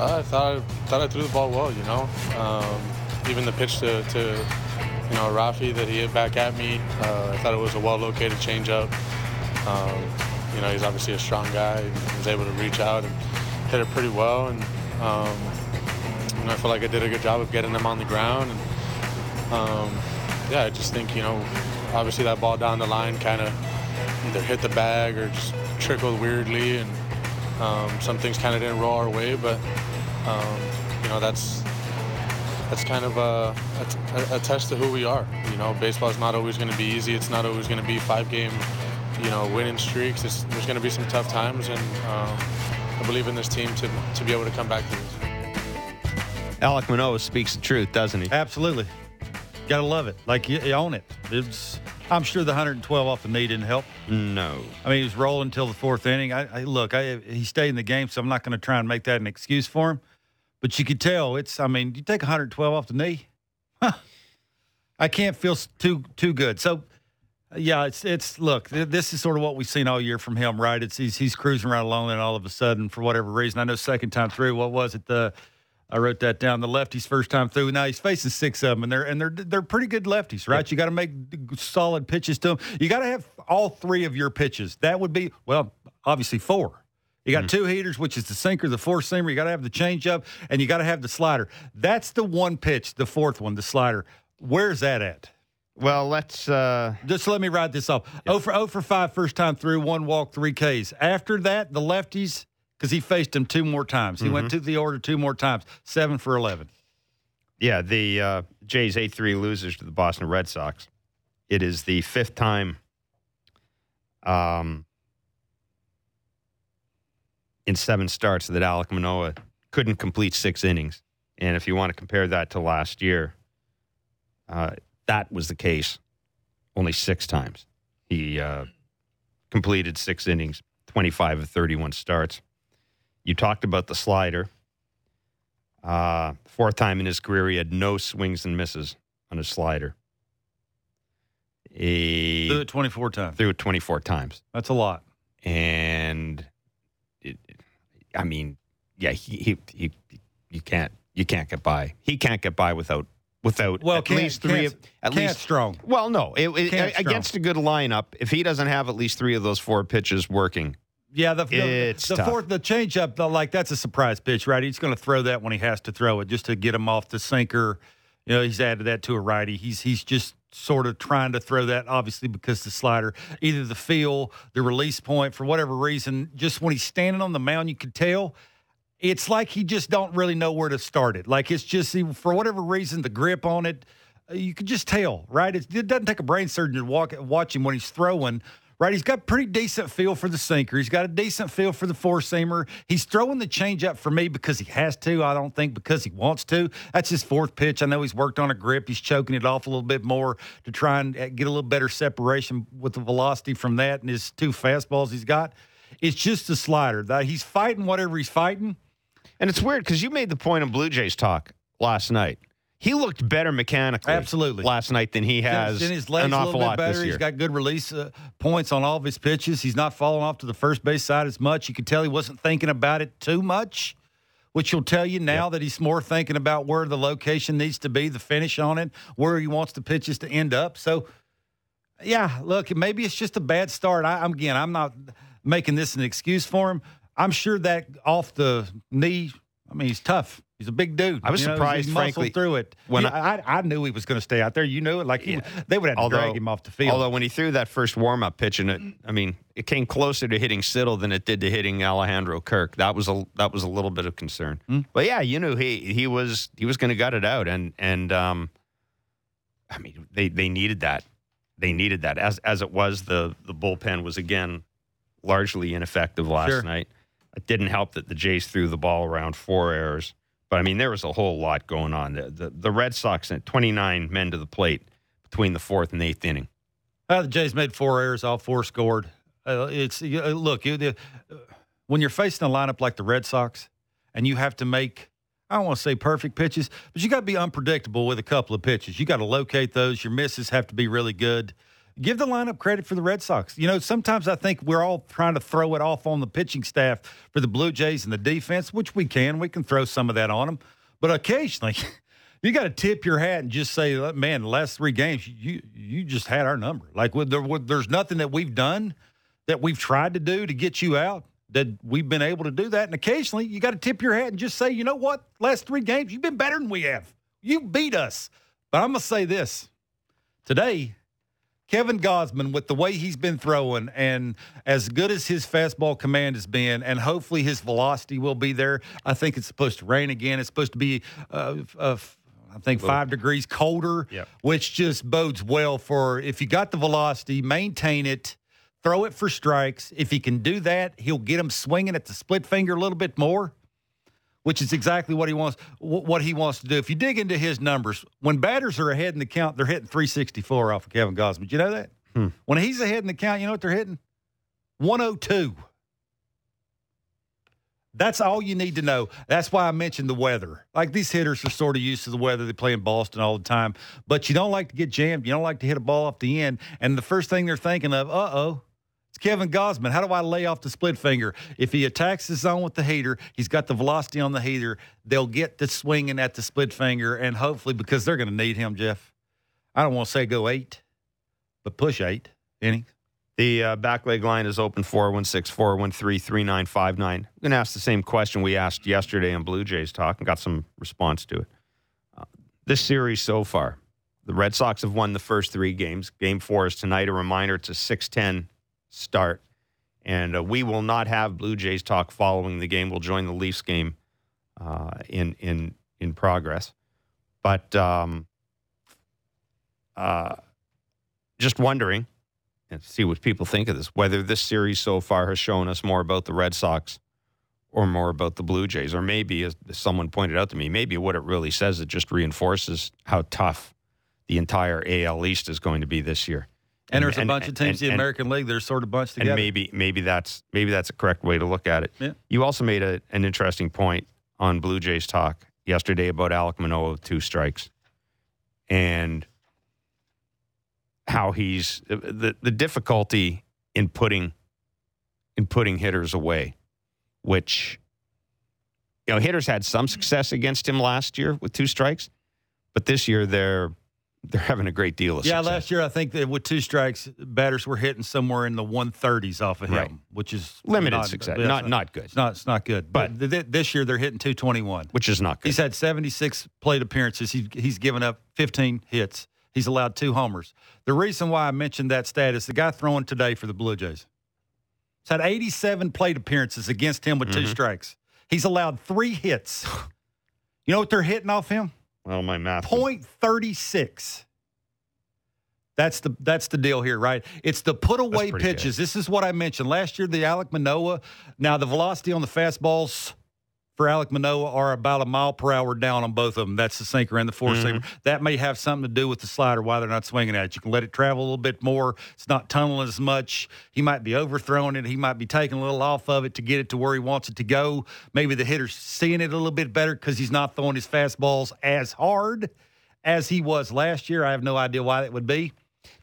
Uh, I thought I thought I threw the ball well. You know, um, even the pitch to, to you know Rafi that he hit back at me. Uh, I thought it was a well located changeup. Um, you know, he's obviously a strong guy. He was able to reach out and hit it pretty well. And um, you know, I feel like I did a good job of getting them on the ground. And um, yeah, I just think you know, obviously that ball down the line kind of either hit the bag or just trickled weirdly, and um, some things kind of didn't roll our way. But um, you know, that's that's kind of a, a, a, test to who we are. You know, baseball is not always going to be easy. It's not always going to be five game, you know, winning streaks. It's, there's going to be some tough times, and um, I believe in this team to, to be able to come back to this. Alek Manoah speaks the truth, doesn't he? Absolutely. Got to love it. Like, you, you own it. It's, I'm sure the 112 off the knee didn't help. No. I mean, he was rolling until the fourth inning. I, I look, I, he stayed in the game, so I'm not going to try and make that an excuse for him. But you could tell it's. I mean, you take 112 off the knee. Huh. I can't feel too too good. So, yeah, it's it's. Look, this is sort of what we've seen all year from him, right? It's he's he's cruising right along, and all of a sudden, for whatever reason, I know second time through, what was it? The I wrote that down. The lefties first time through. Now he's facing six of them, and they're and they're they're pretty good lefties, right? Yeah. You got to make solid pitches to them. You got to have all three of your pitches. That would be well, obviously four. You got mm-hmm. two heaters, which is the sinker, the four seamer. You got to have the changeup, and you got to have the slider. That's the one pitch, the fourth one, the slider. Where's that at? Well, let's uh... just let me write this off. Yeah. 0 for 0 for 5 first time through, one walk, three Ks. After that, the lefties, because he faced him two more times. He mm-hmm. went to the order two more times, seven for 11. Yeah, the uh, Jays 8 3 losers to the Boston Red Sox. It is the fifth time um, in seven starts that Alek Manoah couldn't complete six innings. And if you want to compare that to last year, uh, that was the case only six times. He uh, completed six innings, 25 of 31 starts. You talked about the slider. Uh, fourth time in his career, he had no swings and misses on his slider. He threw it 24 times. Threw it 24 times. That's a lot. And I mean, yeah, he, he, he, you can't, you can't get by. He can't get by without, without well, at least three. Of, at least strong. Well, no, it, it, against a good lineup, if he doesn't have at least three of those four pitches working, yeah, the the, the fourth the changeup like that's a surprise pitch, right? He's going to throw that when he has to throw it, just to get him off the sinker. You know, he's added that to a righty. He's he's just sort of trying to throw that, obviously, because the slider, either the feel, the release point, for whatever reason, just when he's standing on the mound, you can tell it's like he just don't really know where to start it. Like it's just for whatever reason, the grip on it, uh, you can just tell, right? It, it doesn't take a brain surgeon to walk, watch him when he's throwing right? He's got pretty decent feel for the sinker. He's got a decent feel for the four seamer. He's throwing the changeup for me because he has to. I don't think because he wants to. That's his fourth pitch. I know he's worked on a grip. He's choking it off a little bit more to try and uh, get a little better separation with the velocity from that and his two fastballs he's got. It's just a slider. That he's fighting whatever he's fighting. And it's weird because you made the point in Blue Jays talk last night he looked better mechanically absolutely last night than he has in his legs an awful a little bit better. He's got good release uh, points on all of his pitches. He's not falling off to the first base side as much. You can tell he wasn't thinking about it too much, which will tell you now yep. that he's more thinking about where the location needs to be, the finish on it, where he wants the pitches to end up. So, yeah, look, maybe it's just a bad start. I, I'm again, I'm not making this an excuse for him. I'm sure that off the knee. I mean, he's tough. He's a big dude. I was you surprised, know, frankly, through it. When I, I, I, knew he was going to stay out there. You knew it. Like he, yeah. they would have to although, drag him off the field. Although when he threw that first warm up pitch, and it, I mean, it came closer to hitting Siddle than it did to hitting Alejandro Kirk. That was a that was a little bit of concern. Mm. But yeah, you knew he he was he was going to gut it out, and and um, I mean, they they needed that. They needed that. As as it was, the the bullpen was again largely ineffective last sure. night. It didn't help that the Jays threw the ball around four errors. But I mean, there was a whole lot going on. The, the, the Red Sox sent 29 men to the plate between the fourth and eighth inning. Uh, the Jays made four errors, all four scored. Uh, it's uh, look uh, when you're facing a lineup like the Red Sox, and you have to make I don't want to say perfect pitches, but you got to be unpredictable with a couple of pitches. You got to locate those. Your misses have to be really good. Give the lineup credit for the Red Sox. You know, sometimes I think we're all trying to throw it off on the pitching staff for the Blue Jays and the defense, which we can. We can throw some of that on them. But occasionally, you got to tip your hat and just say, man, the last three games, you you just had our number. Like, there, there's nothing that we've done that we've tried to do to get you out that we've been able to do that. And occasionally, you got to tip your hat and just say, you know what? Last three games, you've been better than we have. You beat us. But I'm going to say this today, Kevin Gausman, with the way he's been throwing and as good as his fastball command has been, and hopefully his velocity will be there. I think it's supposed to rain again. It's supposed to be, uh, uh, I think, five degrees colder, yep. which just bodes well for if you got the velocity, maintain it, throw it for strikes. If he can do that, he'll get him swinging at the split finger a little bit more which is exactly what he wants what he wants to do. If you dig into his numbers, when batters are ahead in the count, they're hitting 364 off of Kevin Gausman. Do you know that? Hmm. When he's ahead in the count, you know what they're hitting? 102. That's all you need to know. That's why I mentioned the weather. Like these hitters are sort of used to the weather. They play in Boston all the time, but you don't like to get jammed. You don't like to hit a ball off the end. And the first thing they're thinking of, uh oh, Kevin Gausman, How do I lay off the split finger? If he attacks the zone with the heater, he's got the velocity on the heater. They'll get to swinging at the split finger, and hopefully, because they're going to need him, Jeff. I don't want to say go eight, but push eight innings. The uh, back leg line is open 416 413 3959. I'm going to ask the same question we asked yesterday in Blue Jays Talk and got some response to it. Uh, this series so far, the Red Sox have won the first three games. Game four is tonight. A reminder it's a 610 start. And uh, we will not have Blue Jays talk following the game. We'll join the Leafs game uh, in in in progress. But um, uh, just wondering and see what people think of this. Whether this series so far has shown us more about the Red Sox or more about the Blue Jays, or maybe, as someone pointed out to me, maybe what it really says it just reinforces how tough the entire AL East is going to be this year. And, there's a bunch and, of teams in the American League that are sort of bunched together. And maybe maybe that's maybe that's a correct way to look at it. Yeah. You also made a, an interesting point on Blue Jays talk yesterday about Alek Manoah with two strikes, and how he's the the difficulty in putting in putting hitters away, which you know hitters had some success against him last year with two strikes, but this year they're they're having a great deal of yeah, success. Yeah, last year I think that with two strikes, batters were hitting somewhere in the 130s off of him, right. which is limited not, success, not not good. It's not it's not good. But, but th- this year they're hitting 221, which is not good. He's had 76 plate appearances. He's he's given up 15 hits. He's allowed two homers. The reason why I mentioned that stat is the guy throwing today for the Blue Jays. He's had 87 plate appearances against him with mm-hmm. two strikes. He's allowed three hits. You know what they're hitting off him? Well, my math. Point thirty six. That's the that's the deal here, right? It's the put away pitches. Good. This is what I mentioned last year. The Alek Manoah. Now the velocity on the fastballs for Alek Manoah are about a mile per hour down on both of them. That's the sinker and the four seamer. Mm-hmm. That may have something to do with the slider why they're not swinging at it. You can let it travel a little bit more. It's not tunneling as much. He might be overthrowing it. He might be taking a little off of it to get it to where he wants it to go. Maybe the hitter's seeing it a little bit better because he's not throwing his fastballs as hard as he was last year. I have no idea why that would be.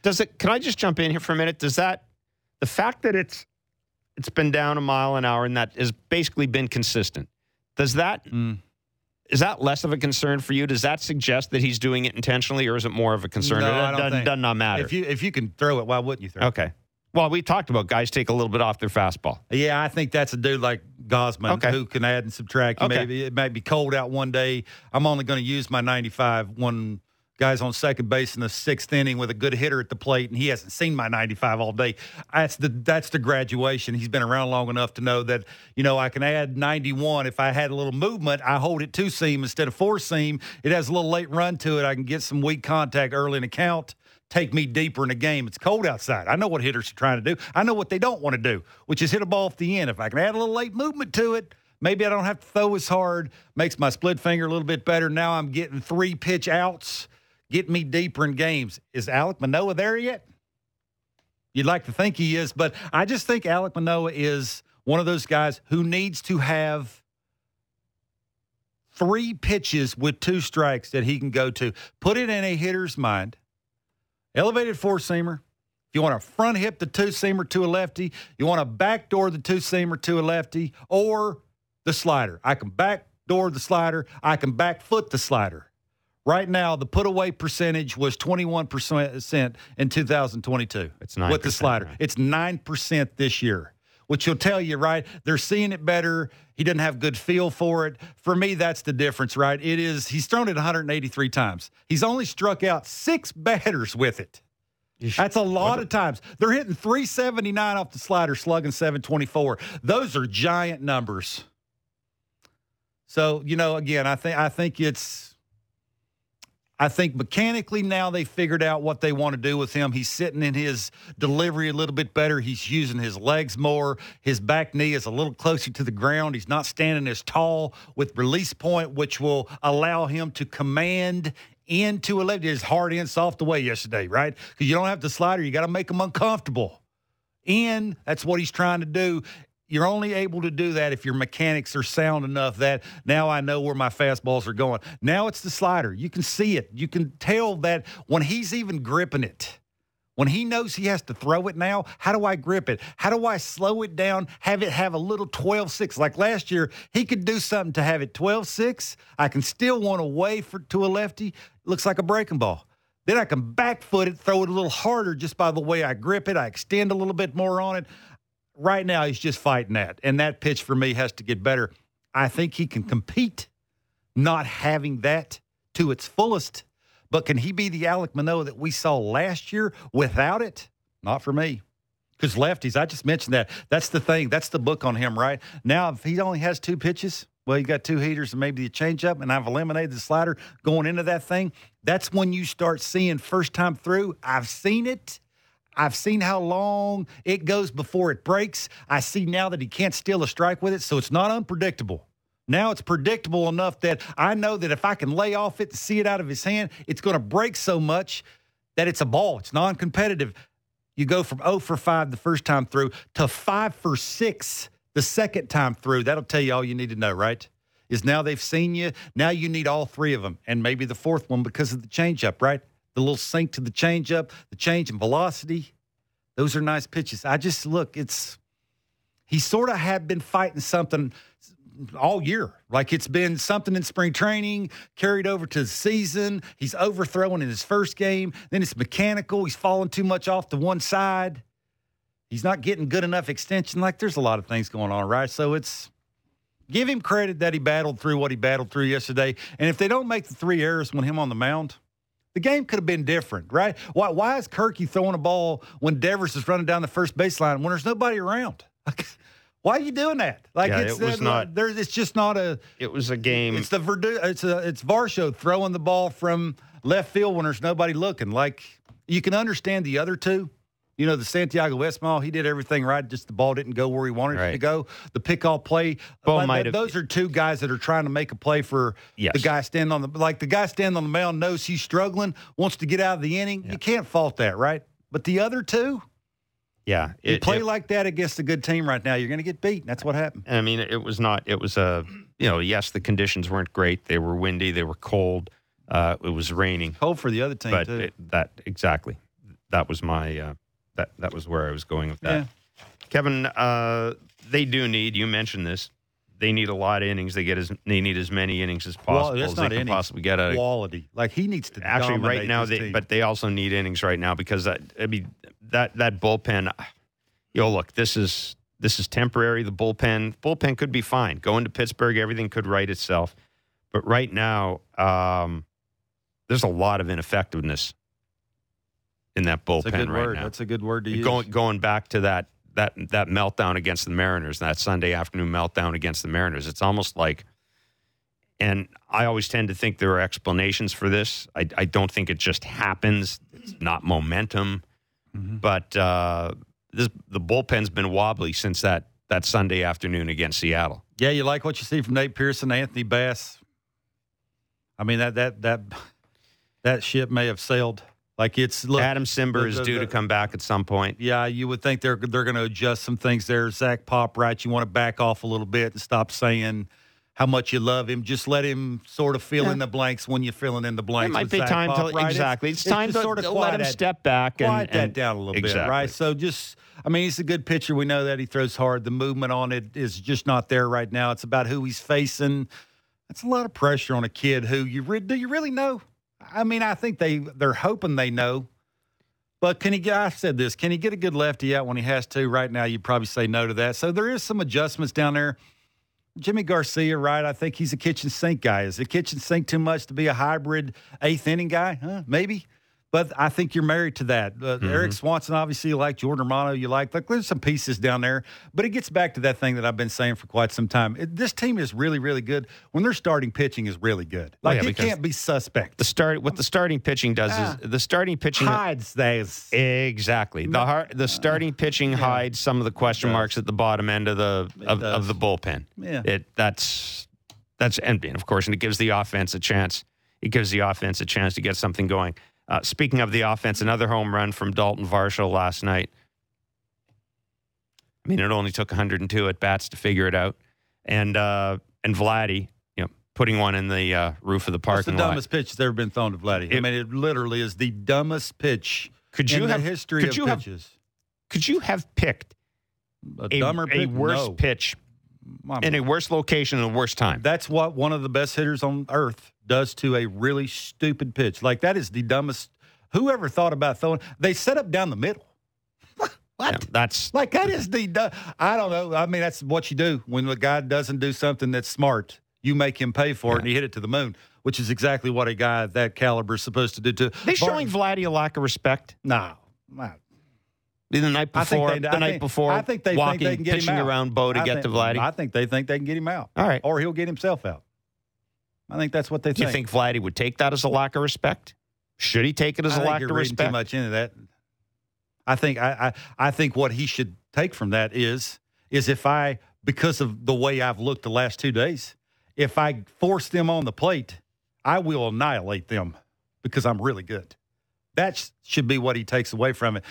Does it? Can I just jump in here for a minute? Does that the fact that it's it's been down a mile an hour and that has basically been consistent? Does that mm. is that less of a concern for you? Does that suggest that he's doing it intentionally, or is it more of a concern? No, it I don't does, think. does not matter. If you if you can throw it, why wouldn't you throw it? Okay. Well, we talked about guys take a little bit off their fastball. Yeah, I think that's a dude like Gausman okay. who can add and subtract. Okay. Maybe it might be cold out one day. I'm only going to use my 95 one guys on second base in the sixth inning with a good hitter at the plate, and he hasn't seen my 95 all day. That's the that's the graduation. He's been around long enough to know that you know I can add 91 if I had a little movement. I hold it two seam instead of four seam. It has a little late run to it. I can get some weak contact early in the count. Take me deeper in the game. It's cold outside. I know what hitters are trying to do. I know what they don't want to do, which is hit a ball off the end. If I can add a little late movement to it, maybe I don't have to throw as hard. Makes my split finger a little bit better. Now I'm getting three pitch outs get me deeper in games. Is Alek Manoah there yet? You'd like to think he is, but I just think Alek Manoah is one of those guys who needs to have three pitches with two strikes that he can go to. Put it in a hitter's mind. Elevated four seamer. If You want to front hip the two seamer to a lefty. You want to backdoor the two seamer to a lefty, or the slider. I can backdoor the slider. I can back foot the slider. Right now, the put away percentage was 21% in 2022. It's 9 with the slider. Right. It's 9% this year, which will tell you, right? They're seeing it better. He doesn't have good feel for it. For me, that's the difference, right? It is, he's thrown it 183 times. He's only struck out six batters with it. That's a lot of times. They're hitting 379 off the slider, slugging 724. Those are giant numbers. So, you know, again, I think I think it's I think mechanically now they figured out what they want to do with him. He's sitting in his delivery a little bit better. He's using his legs more. His back knee is a little closer to the ground. He's not standing as tall with release point, which will allow him to command into a lefty. His hard in, soft away yesterday, right? Because you don't have the slider. You got to make him uncomfortable. In, that's what he's trying to do you're only able to do that if your mechanics are sound enough that now I know where my fastballs are going. Now it's the slider. You can see it. You can tell that when he's even gripping it. When he knows he has to throw it now, how do I grip it? How do I slow it down, have it have a little 12 6? Like last year, he could do something to have it 12 6. I can still want away for, to a lefty. Looks like a breaking ball. Then I can back foot it, throw it a little harder just by the way I grip it. I extend a little bit more on it right now he's just fighting that. And that pitch for me has to get better. I think he can compete not having that to its fullest. But can he be the Alek Manoah that we saw last year without it? Not for me. Because lefties, I just mentioned that. That's the thing. That's the book on him, right? Now, if he only has two pitches, well, you got two heaters and maybe a changeup, and I've eliminated the slider going into that thing. That's when you start seeing first time through. I've seen it. I've seen how long it goes before it breaks. I see now that he can't steal a strike with it, so it's not unpredictable. Now it's predictable enough that I know that if I can lay off it to see it out of his hand, it's going to break so much that it's a ball. It's non competitive. You go from 0 for 5 the first time through to 5 for 6 the second time through. That'll tell you all you need to know, right? Is now they've seen you. Now you need all three of them and maybe the fourth one because of the changeup, right? The little sink to the changeup, the change in velocity. Those are nice pitches. I just look, it's he sort of had been fighting something all year. Like it's been something in spring training carried over to the season. He's overthrowing in his first game. Then it's mechanical. He's falling too much off to one side. He's not getting good enough extension. Like there's a lot of things going on, right? So it's give him credit that he battled through what he battled through yesterday. And if they don't make the three errors when him on the mound, the game could have been different, right? Why, why is Kirky throwing a ball when Devers is running down the first baseline when there's nobody around? why are you doing that? Like yeah, it's it was uh, not. There's it's just not a. It was a game. It's the Verdu. It's a. It's Varsho throwing the ball from left field when there's nobody looking. Like you can understand the other two you know, the Santiago Espinal, he did everything right. Just the ball didn't go where he wanted right. it to go. The pick-off play. Ball might have, those are two guys that are trying to make a play for yes. the guy standing on the like the guy standing on the mound knows he's struggling, wants to get out of the inning. Yeah. You can't fault that, right? But the other two, yeah, it, you play it, like that against a good team right now, you're going to get beat. That's what happened. I mean, it was not. It was a you know, yes, the conditions weren't great. They were windy. They were cold. Uh, it was raining. Cold for the other team but too. It, that exactly. That was my. Uh, that that was where I was going with that. Yeah. Kevin, uh, they do need. You mentioned this. They need a lot of innings. They get as they need as many innings as possible well, as they can possibly get. A quality, like he needs to actually right now. They, team. but they also need innings right now because that I mean that that bullpen. Yo, look, this is this is temporary. The bullpen bullpen could be fine. Going to Pittsburgh, everything could right itself. But right now, um, there's a lot of ineffectiveness in that bullpen That's a good right word. now. That's a good word to use. Going going back to that that that meltdown against the Mariners, that Sunday afternoon meltdown against the Mariners. It's almost like, and I always tend to think there are explanations for this. I, I don't think it just happens. It's not momentum, mm-hmm. but uh, this the bullpen's been wobbly since that that Sunday afternoon against Seattle. Yeah, you like what you see from Nate Pearson, Anthony Bass. I mean that that that that ship may have sailed. Like it's look, Adam Cimber the, is due the, to come back at some point. Yeah, you would think they're they're going to adjust some things there. Zach Pop, right? You want to back off a little bit and stop saying how much you love him. Just let him sort of fill yeah. in the blanks when you're filling in the blanks. It might be Zach time to exactly. It's, it's time to, sort of let him that, step back and quiet that down a little exactly. bit, right? So just, I mean, he's a good pitcher. We know that he throws hard. The movement on it is just not there right now. It's about who he's facing. That's a lot of pressure on a kid who you re- do you really know? I mean, I think they they're hoping they know. But can he get, I said this, can he get a good lefty out when he has to? Right now, you'd probably say no to that. So there is some adjustments down there. Yimi Garcia, right? I think he's a kitchen sink guy. Is the kitchen sink too much to be a hybrid eighth inning guy? Huh? Maybe. But I think you're married to that. Uh, mm-hmm. Erik Swanson, obviously, you like Jordan Romano, you like. Like, there's some pieces down there, but it gets back to that thing that I've been saying for quite some time. It, this team is really, really good when their starting pitching is really good. Like, oh, yeah, it can't be suspect. The start, what the starting pitching does is ah. the starting pitching hides those exactly. The heart, the starting pitching yeah. hides some of the question marks at the bottom end of the of, of, the bullpen. Yeah, it that's that's and of course, and it gives the offense a chance. It gives the offense a chance to get something going. Uh, speaking of the offense, another home run from Dalton Varsho last night. I mean, it only took 102 at bats to figure it out, and uh, and Vladdy, you know, putting one in the uh, roof of the parking That's the dumbest pitch that's ever been thrown to Vladdy. It, I mean, it literally is the dumbest pitch could you in have, the history could of you pitches. Have, could you have picked a, dumber a, a worse no. pitch in a worse location and a worse time? That's what one of the best hitters on earth does to a really stupid pitch. Like that is the dumbest. Whoever thought about throwing? They set up down the middle. what? Yeah, that's like that is the. I don't know. I mean, that's what you do when the guy doesn't do something that's smart. You make him pay for yeah. it, and he hit it to the moon, which is exactly what a guy of that caliber is supposed to do. To they showing Vladdy a lack of respect? No, no. The night before, they, the I night think, before, I think they walking, think they can get pitching him out. around Bo to I get think, to Vladdy. I think they think they can get him out. All right, or he'll get himself out. I think that's what they Do think. you think Vladdy would take that as a lack of respect? Should he take it as I a lack of respect? Too much into that. I think I, I I think what he should take from that is is if I because of the way I've looked the last two days, if I force them on the plate, I will annihilate them because I'm really good. That should be what he takes away from it.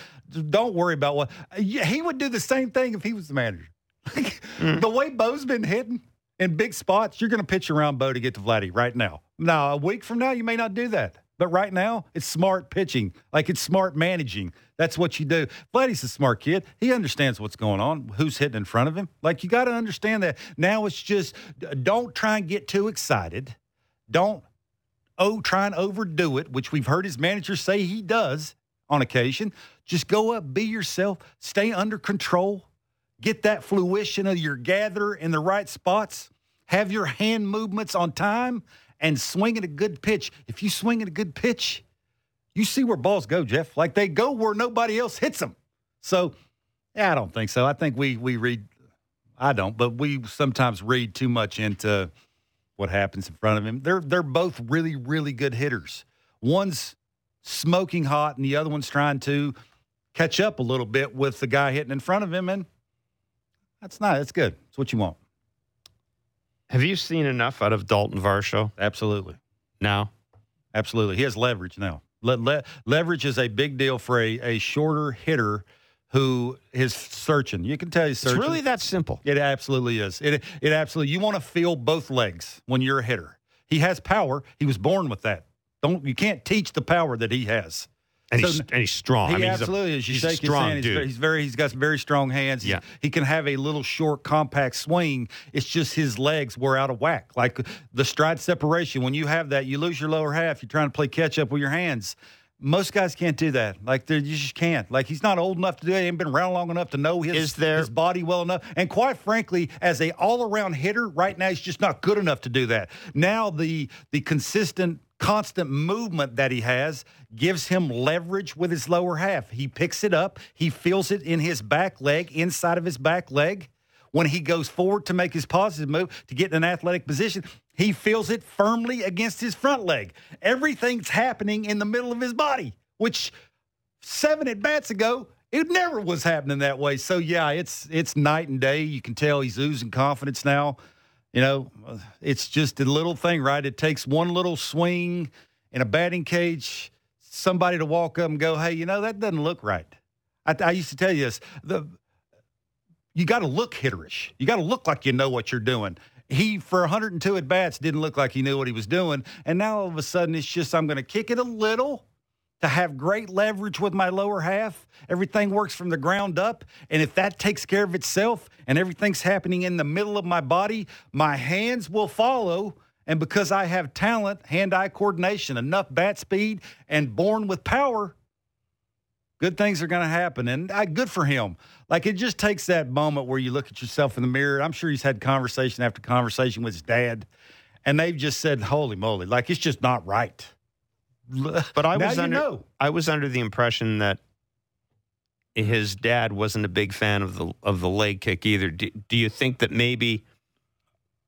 Don't worry about what he would do the same thing if he was the manager. mm. The way Bo's been hitting, in big spots, you're going to pitch around Bo to get to Vladdy right now. Now, a week from now, you may not do that. But right now, it's smart pitching. Like it's smart managing. That's what you do. Vladdy's a smart kid. He understands what's going on, who's hitting in front of him. Like you got to understand that. Now it's just don't try and get too excited. Don't oh try and overdo it, which we've heard his manager say he does on occasion. Just go up, be yourself, stay under control, get that fruition of your gather in the right spots, have your hand movements on time, and swing at a good pitch. If you swing at a good pitch, you see where balls go, Jeff. Like they go where nobody else hits them. So, yeah, I don't think so. I think we we read. I don't, but we sometimes read too much into what happens in front of him. They're they're both really really good hitters. One's smoking hot, and the other one's trying to catch up a little bit with the guy hitting in front of him, and that's not. That's good. It's what you want. Have you seen enough out of Dalton Varsho? Absolutely. Now, absolutely. He has leverage now. Le- le- leverage is a big deal for a, a shorter hitter who is searching. You can tell he's searching. It's really that simple. It absolutely is. It it absolutely. You want to feel both legs when you're a hitter. He has power. He was born with that. Don't you can't teach the power that he has. And, so, he's, and he's strong. He I mean, absolutely is. You he's shake a strong his hand. dude. He's, he's very. He's got some very strong hands. Yeah. He can have a little short, compact swing. It's just his legs were out of whack. Like the stride separation. When you have that, you lose your lower half. You're trying to play catch up with your hands. Most guys can't do that. Like you just can't. Like he's not old enough to do it. He ain't been around long enough to know his, there, his body well enough. And quite frankly, as a all around hitter, right now he's just not good enough to do that. Now the the consistent constant movement that he has gives him leverage with his lower half. He picks it up, he feels it in his back leg, inside of his back leg. When he goes forward to make his positive move to get in an athletic position, he feels it firmly against his front leg. Everything's happening in the middle of his body, which seven at bats ago, it never was happening that way. So yeah, it's it's night and day. You can tell he's oozing confidence now you know, it's just a little thing, right? It takes one little swing in a batting cage, somebody to walk up and go, "Hey, you know that doesn't look right." I, I used to tell you this: the you got to look hitterish. You got to look like you know what you're doing. he for 102 at bats didn't look like he knew what he was doing, and now all of a sudden it's just I'm going to kick it a little to have great leverage with my lower half. Everything works from the ground up. And if that takes care of itself and everything's happening in the middle of my body, my hands will follow. And because I have talent, hand eye coordination, enough bat speed, and born with power, good things are going to happen. And I, good for him. Like it just takes that moment where you look at yourself in the mirror. I'm sure he's had conversation after conversation with his dad, and they've just said, Holy moly, like it's just not right. But I was under know. I was under the impression that his dad wasn't a big fan of the of the leg kick either. Do, do you think that maybe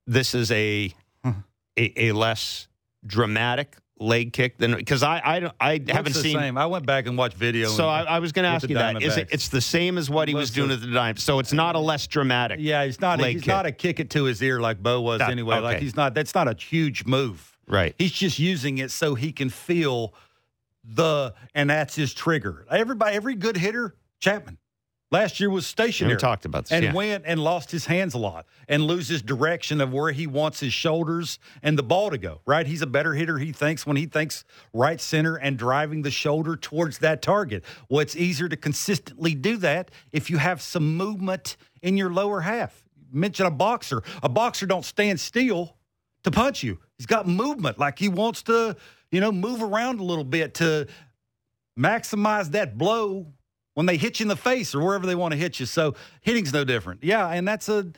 this is a hmm. a, a, less dramatic leg kick than because I I, I haven't the seen. Same. I went back and watched video. So I, I, was going to ask you that. Is it? It's the same as what he was doing at the time. So it's not a less dramatic. Yeah, he's not. A, he's kick. not a kick it to his ear like Bo was that, anyway. Okay. Like he's not. That's not a huge move. Right. He's just using it so he can feel the, and that's his trigger. Everybody, every good hitter, Chapman, last year was stationary. we talked about this, and yeah. went and lost his hands a lot and loses direction of where he wants his shoulders and the ball to go. Right, he's a better hitter. He thinks when he thinks right center and driving the shoulder towards that target. Well, it's easier to consistently do that if you have some movement in your lower half. Mention a boxer. A boxer don't stand still to punch you. He's got movement, like he wants to, you know, move around a little bit to maximize that blow when they hit you in the face or wherever they want to hit you. So hitting's no different. Yeah, and that's a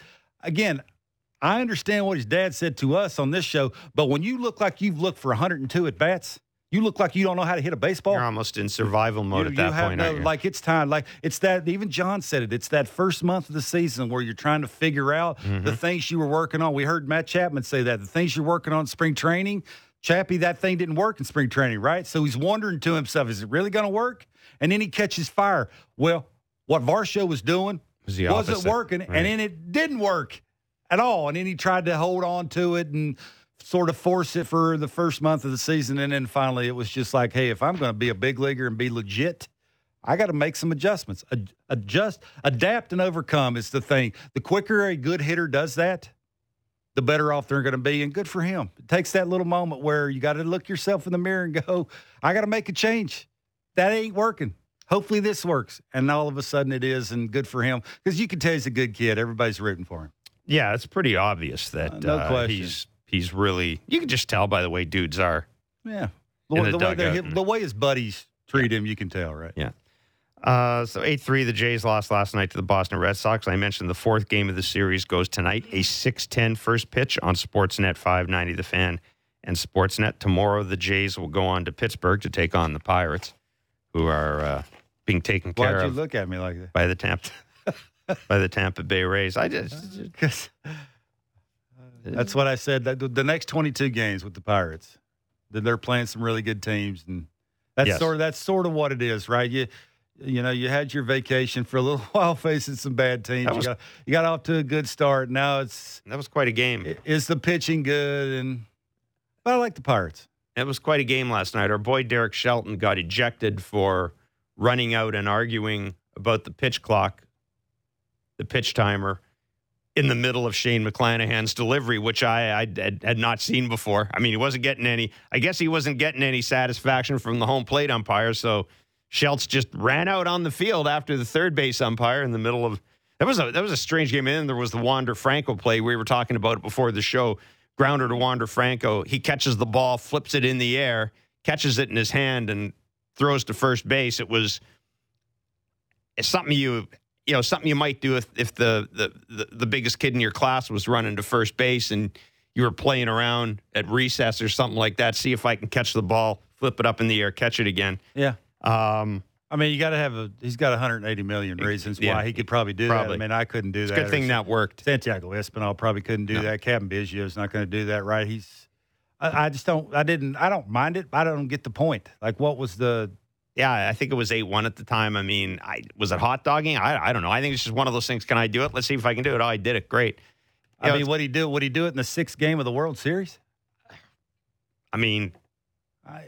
again, I understand what his dad said to us on this show, but when you look like you've looked for 102 at bats, you look like you don't know how to hit a baseball. You're almost in survival mode you, at that point. No, like it's time. Like it's that. Even John said it. It's that first month of the season where you're trying to figure out Mm-hmm. the things you were working on. We heard Matt Chapman say that the things you're working on in spring training. Chappie, that thing didn't work in spring training, right? So he's wondering to himself, is it really going to work? And then he catches fire. Well, what Varsho was doing Was opposite, working, right. and then it didn't work at all. And then he tried to hold on to it and sort of force it for the first month of the season, and then finally it was just like, hey, if I'm going to be a big leaguer and be legit, I got to make some adjustments. Ad- adjust, adapt, and overcome is the thing. The quicker a good hitter does that, the better off they're going to be, and good for him. It takes that little moment where you got to look yourself in the mirror and go, I got to make a change. That ain't working. Hopefully this works. And all of a sudden it is, and good for him because you can tell he's a good kid. Everybody's rooting for him. yeah, it's pretty obvious that Uh, no uh, he's he's really. You can just tell by the way dudes are. Yeah. The, the the way they dugout. hit- the way his buddies treat him, you can tell, right? Yeah. Uh, so 8 3, the Jays lost last night to the Boston Red Sox. I mentioned the fourth game of the series goes tonight, a 6 10 first pitch on Sportsnet 590, the fan, and Sportsnet. Tomorrow, the Jays will go on to Pittsburgh to take on the Pirates, who are uh, being taken care Why'd you of look at me like that? by the Tampa. by the Tampa Bay Rays. I just 'Cause that's what I said. That the- next 22 games with the Pirates, that they're playing some really good teams, and that's Yes. sort of that's sort of what it is, right? You you know you had your vacation for a little while facing some bad teams. That You got you got off to a good start. Now it's that was quite a game. is the pitching good, and but I like the Pirates. It was quite a game last night. Our boy Derek Shelton got ejected for running out and arguing about the pitch clock, the pitch timer, in the middle of Shane McClanahan's delivery, which I, I had, had not seen before. I mean, he wasn't getting any. I guess he wasn't getting any satisfaction from the home plate umpire. So Schultz just ran out on the field after the third base umpire in the middle of. That was a that was a strange game. And then there was the Wander Franco play. We were talking about it before the show. Grounder to Wander Franco. He catches the ball, flips it in the air, catches it in his hand, and throws to first base. It was it's something you you know something you might do if, if the, the the the biggest kid in your class was running to first base and you were playing around at recess or something like that. See if I can catch the ball, flip it up in the air, catch it again. Yeah. Um, I mean, you got to have a. He's got 180 million reasons Yeah. why he could probably do Probably. that. I mean, I couldn't do it's that. good thing that worked. Santiago Espinal probably couldn't do No. that. Cavan Biggio's not going to do that, right? He's. I, I just don't. I didn't. I don't mind it. I don't get the point. Like, what was the? Yeah, I think it was eight one at the time. I mean, I was it hot dogging? I I don't know. I think it's just one of those things. Can I do it? Let's see if I can do it. Oh, I did it. Great. You I know, mean, what he do? Would he do it in the sixth game of the World Series? I mean, I,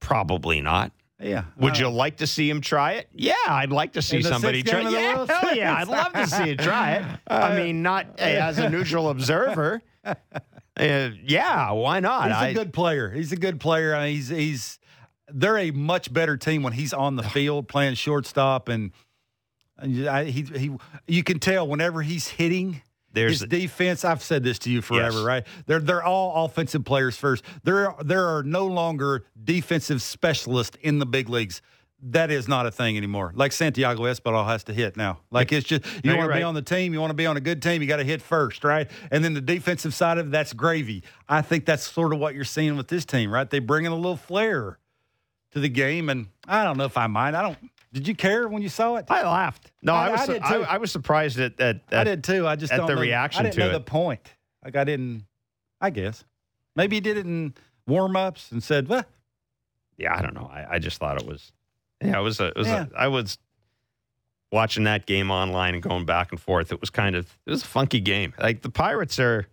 probably not. yeah. Would you like to see him try it? Yeah, I'd like to see somebody try. the Yeah, hell yeah, I'd love to see it try it. I mean, not as a neutral observer. Uh, yeah, why not? He's a I, good player. He's a good player. I mean, he's he's they're a much better team when he's on the field playing shortstop and. I, he, he, you can tell whenever he's hitting, there's his defense. I've said this to you forever, yes. right? They're they're all offensive players first. There there are no longer defensive specialists in the big leagues. That is not a thing anymore. Like Santiago Espinal has to hit now. Like it's just you no, want to right. be on the team, you want to be on a good team, you got to hit first, right? And then the defensive side of it, that's gravy. I think that's sort of what you're seeing with this team, right? They bring in a little flair to the game, and I don't know if I mind. I don't. Did you care when you saw it? I laughed. No, I, I was. I, did too. I, I, was surprised at, at, at, I did too. I just at the know, reaction I didn't to know it. the point. Like I didn't. I guess maybe he did it in warm ups and said, "Well." Yeah, I don't know. I, I just thought it was. Yeah, it was a. It was yeah. a, I was watching that game online and going back and forth. It was kind of. It was a funky game. Like the Pirates are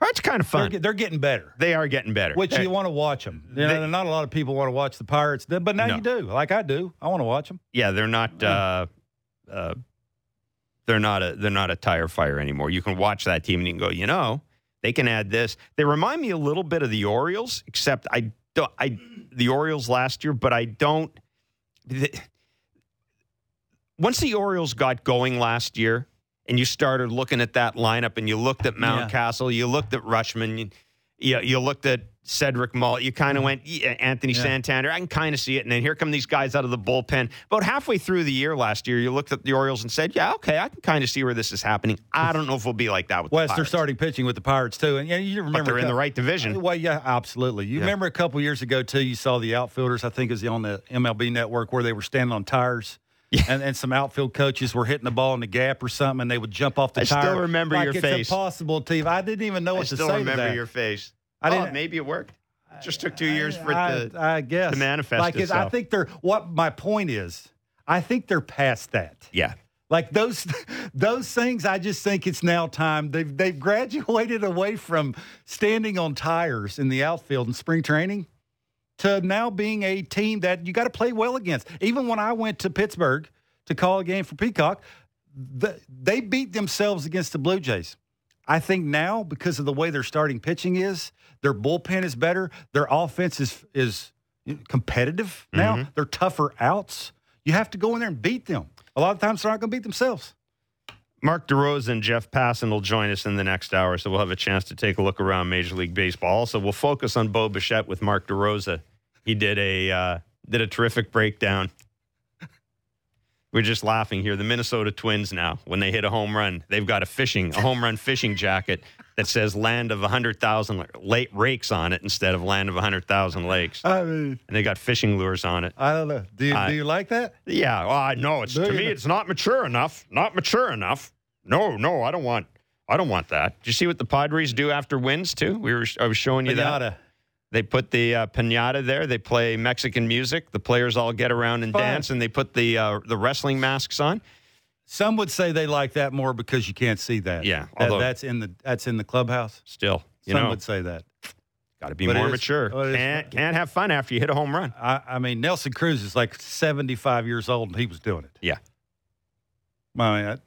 that's kind of fun. They're, they're, getting better. They are getting better. Which they, you want to watch them. You know, they, not a lot of people want to watch the Pirates, but now no. you do. Like I do. I want to watch them. Yeah, they're not. Uh, uh, they're not a. They're not a tire fire anymore. You can watch that team and you can go. You know, they can add this. They remind me a little bit of the Orioles, except I don't. I the Orioles last year, but I don't. They, once the Orioles got going last year, and you started looking at that lineup and you looked at Mountcastle, yeah. you looked at Rutschman, you, you, you looked at Cedric Mull, you kind of mm-hmm. went, yeah, uh, Anthony yeah. Santander, I can kind of see it. And then here come these guys out of the bullpen. About halfway through the year last year, you looked at the Orioles and said, yeah, okay, I can kind of see where this is happening. I don't know if we'll be like that with West, the they're starting pitching with the Pirates, too. And yeah, you remember. But they're in the right division. Well, yeah, absolutely. You yeah. remember a couple years ago, too, you saw the outfielders, I think it was on the MLB network, where they were standing on tires yeah. And, and some outfield coaches were hitting the ball in the gap or something, and they would jump off the I tire. I still remember like your it's face. impossible, Steve. I didn't even know what I to say. I still remember your face. I oh, didn't. Oh, maybe it worked. It just took two years for it to, I guess. to manifest like itself. I think they're. What my point is, I think they're past that. Yeah. Like those those things, I just think it's now time. They've they've graduated away from standing on tires in the outfield in spring training to now being a team that you got to play well against. Even when I went to Pittsburgh to call a game for Peacock. The, they beat themselves against the Blue Jays. I think now, because of the way their starting pitching is, their bullpen is better. Their offense is is competitive now. Mm-hmm. They're tougher outs. You have to go in there and beat them. A lot of times they're not going to beat themselves. Mark DeRosa and Jeff Passan will join us in the next hour, so we'll have a chance to take a look around Major League Baseball. Also, we'll focus on Bo Bichette with Mark DeRosa. He did a uh, did a terrific breakdown we're just laughing here. The Minnesota Twins now, when they hit a home run, they've got a fishing, a home run fishing jacket that says "Land of 100,000 lake rakes" on it instead of "Land of 100,000 lakes." I mean, and they got fishing lures on it. I don't know. Do you, uh, do you like that? Yeah. Well, I know it's to me. Know? It's not mature enough. Not mature enough. No, no, I don't want. I don't want that. Do you see what the Padres do after wins too? We were. I was showing you Pinata. that. They put the uh, pinata there. They play Mexican music. The players all get around and Fine. dance, and they put the uh, the wrestling masks on. Some would say they like that more because you can't see that. Yeah, that, that's in the that's in the clubhouse. Still, you some know, would say that. Got to be but more is, mature. can't can't have fun after you hit a home run. I, I, mean, Nelson Cruz is like seventy five years old, and he was doing it. Yeah. I mean,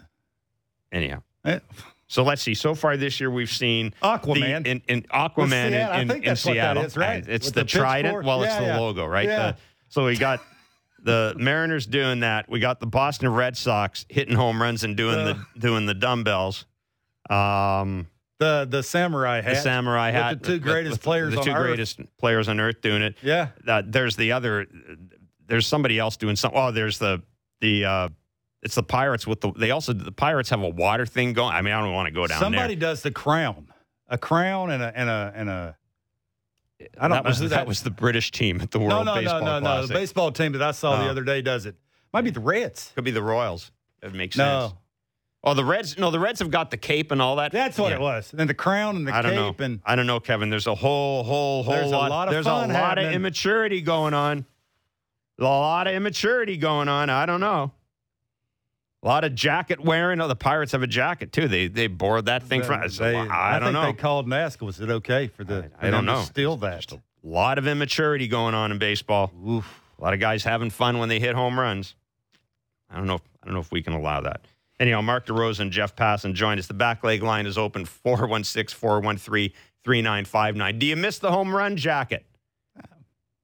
anyhow. Eh. So let's see. So far this year, we've seen Aquaman the, in, in, Aquaman in, in, in Seattle. right? It's With the, the trident. Well, yeah, it's the yeah. logo, right? Yeah. The, so we got the Mariners doing that. We got the Boston Red Sox hitting home runs and doing uh, the doing the dumbbells. Um, the the samurai hat, the samurai hat, the two greatest with, players, the two Earth. greatest players on earth doing it. Yeah. Uh, there's the other. There's somebody else doing something. Oh, there's the the. Uh, it's the Pirates with the. They also the Pirates have a water thing going. I mean, I don't want to go down there. Somebody there. does the crown, a crown and a and a and a. I don't that know was, that, that was. The British team at the World no, no, Baseball no, no, Classic. no. The baseball team that I saw oh. the other day does it. Might be the Reds. Could be the Royals. It makes sense. no. sense. Oh, the Reds. No, the Reds have got the cape and all that. That's what yeah. it was. And the crown and the I don't cape know. and I don't know, Kevin. There's a whole, whole, whole there's lot. A lot of there's a lot happening. of immaturity going on. A lot of immaturity going on. I don't know. A lot of jacket wearing. Oh, the Pirates have a jacket too. They they borrowed that thing from. They, I, I don't know. They called and asked, was it okay for the? I, I don't know. steal that. Just a lot of immaturity going on in baseball. Oof. A lot of guys having fun when they hit home runs. I don't know. If, I don't know if we can allow that. Anyhow, Mark DeRosa and Jeff Passan joined us. The back leg line is open 416 413 3959. Do you miss the home run jacket?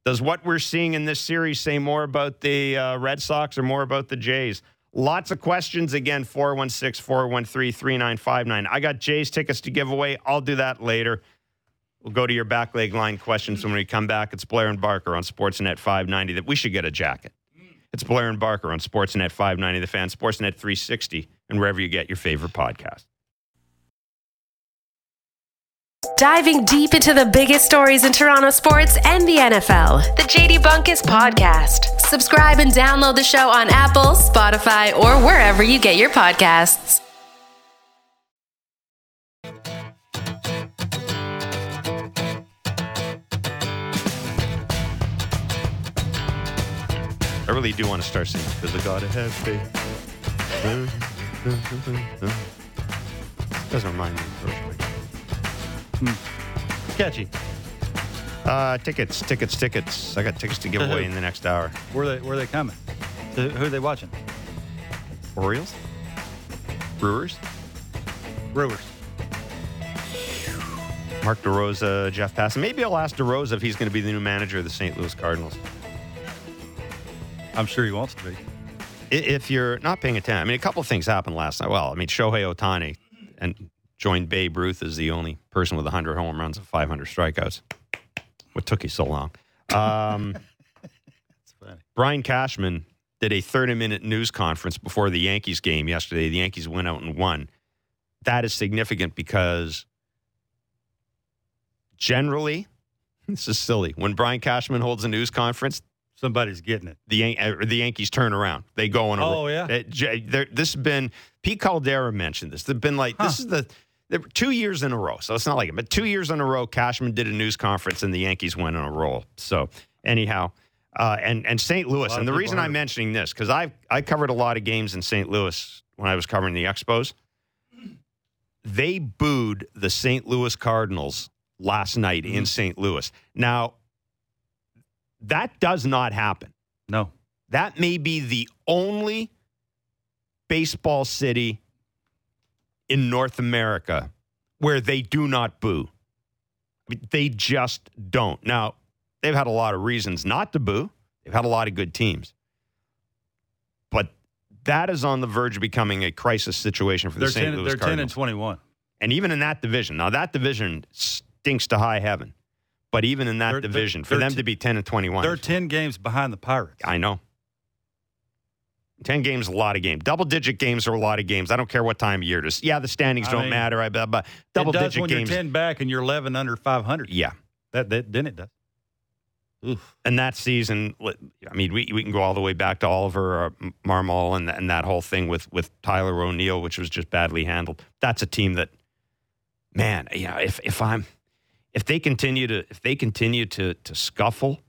Does what we're seeing in this series say more about the uh, Red Sox or more about the Jays? Lots of questions again 416 413 3959. I got Jays tickets to give away. I'll do that later. We'll go to your back leg line questions when we come back. It's Blair and Barker on Sportsnet 590 that we should get a jacket. It's Blair and Barker on Sportsnet 590, The Fan, Sportsnet 360, and wherever you get your favorite podcast. Diving deep into the biggest stories in Toronto sports and the NFL. The JD Bunkis Podcast. Subscribe and download the show on Apple, Spotify, or wherever you get your podcasts. I really do want to start singing because I gotta have faith. Doesn't remind me. Hmm. Catchy. Uh, tickets, tickets, tickets. I got tickets to give away in the next hour. Where are they? Where are they coming? To, who are they watching? Orioles, Brewers, Brewers. Mark DeRosa, Jeff Passan. Maybe I'll ask DeRosa if he's going to be the new manager of the St. Louis Cardinals. I'm sure he wants to be. If you're not paying attention, I mean, a couple of things happened last night. Well, I mean, Shohei Ohtani and joined Babe Ruth as the only person with 100 home runs and 500 strikeouts. What took you so long? Um, Brian Cashman did a 30 minute news conference before the Yankees game yesterday. The Yankees went out and won. That is significant because generally, this is silly. When Brian Cashman holds a news conference, Somebody's getting it. The uh, the Yankees turn around. They go on a. Oh yeah. It, this has been Pete Caldera mentioned this. They've been like huh. this is the two years in a row. So it's not like it, but two years in a row, Cashman did a news conference and the Yankees went on a roll. So anyhow, uh, and and St. Louis. And the reason I'm mentioning this because I I covered a lot of games in St. Louis when I was covering the Expos. They booed the St. Louis Cardinals last night mm-hmm. in St. Louis. Now that does not happen. No. That may be the only baseball city in North America where they do not boo. They just don't. Now, they've had a lot of reasons not to boo. They've had a lot of good teams. But that is on the verge of becoming a crisis situation for the they're St. 10, Louis They're Cardinals. 10 and 21. And even in that division, now that division stinks to high heaven. But even in that they're, division, they're, for them to be 10 and 21. They're 10 games behind the Pirates. I know. 10 games, a lot of games. Double digit games are a lot of games. I don't care what time of year it is. Yeah, the standings I don't mean, matter. I but double digit games. it does digit when games. You're 10 back and you're 11 under 500. Yeah. That, that Then it does. Oof. And that season, I mean, we, we can go all the way back to Oliver uh, Marmol and, and that whole thing with, with Tyler O'Neill, which was just badly handled. That's a team that, man, you know, if, if I'm if they continue to if they continue to to scuffle,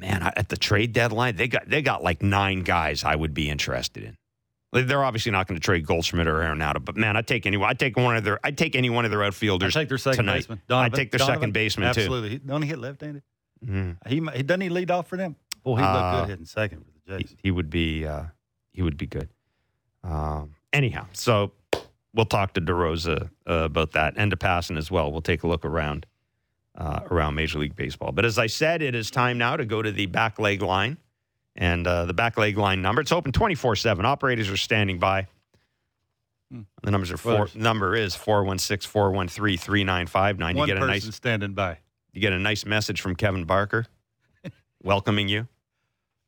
man, at the trade deadline, they got they got like nine guys I would be interested in. They're obviously not going to trade Goldschmidt or Aaron Arenado, but man, I'd take anyone. I'd take one of their. I'd take any one of their outfielders. I'd take their second tonight. baseman. Donovan, I'd take their Donovan, second baseman absolutely. too. Absolutely. Don't he hit left-handed? Mm. He he doesn't he lead off for them. Boy, he looked uh, good hitting second for the Jays. He, he would be uh, he would be good. Um, anyhow, so we'll talk to DeRosa uh, about that and to Passan as well. We'll take a look around uh, around Major League Baseball. But as I said, it is time now to go to the back leg line. And uh, the back leg line number, it's open 24 7. Operators are standing by. Hmm. The numbers are four, number is 416 413 3959. You get a nice standing by. You get a nice message from Kevin Barker welcoming you.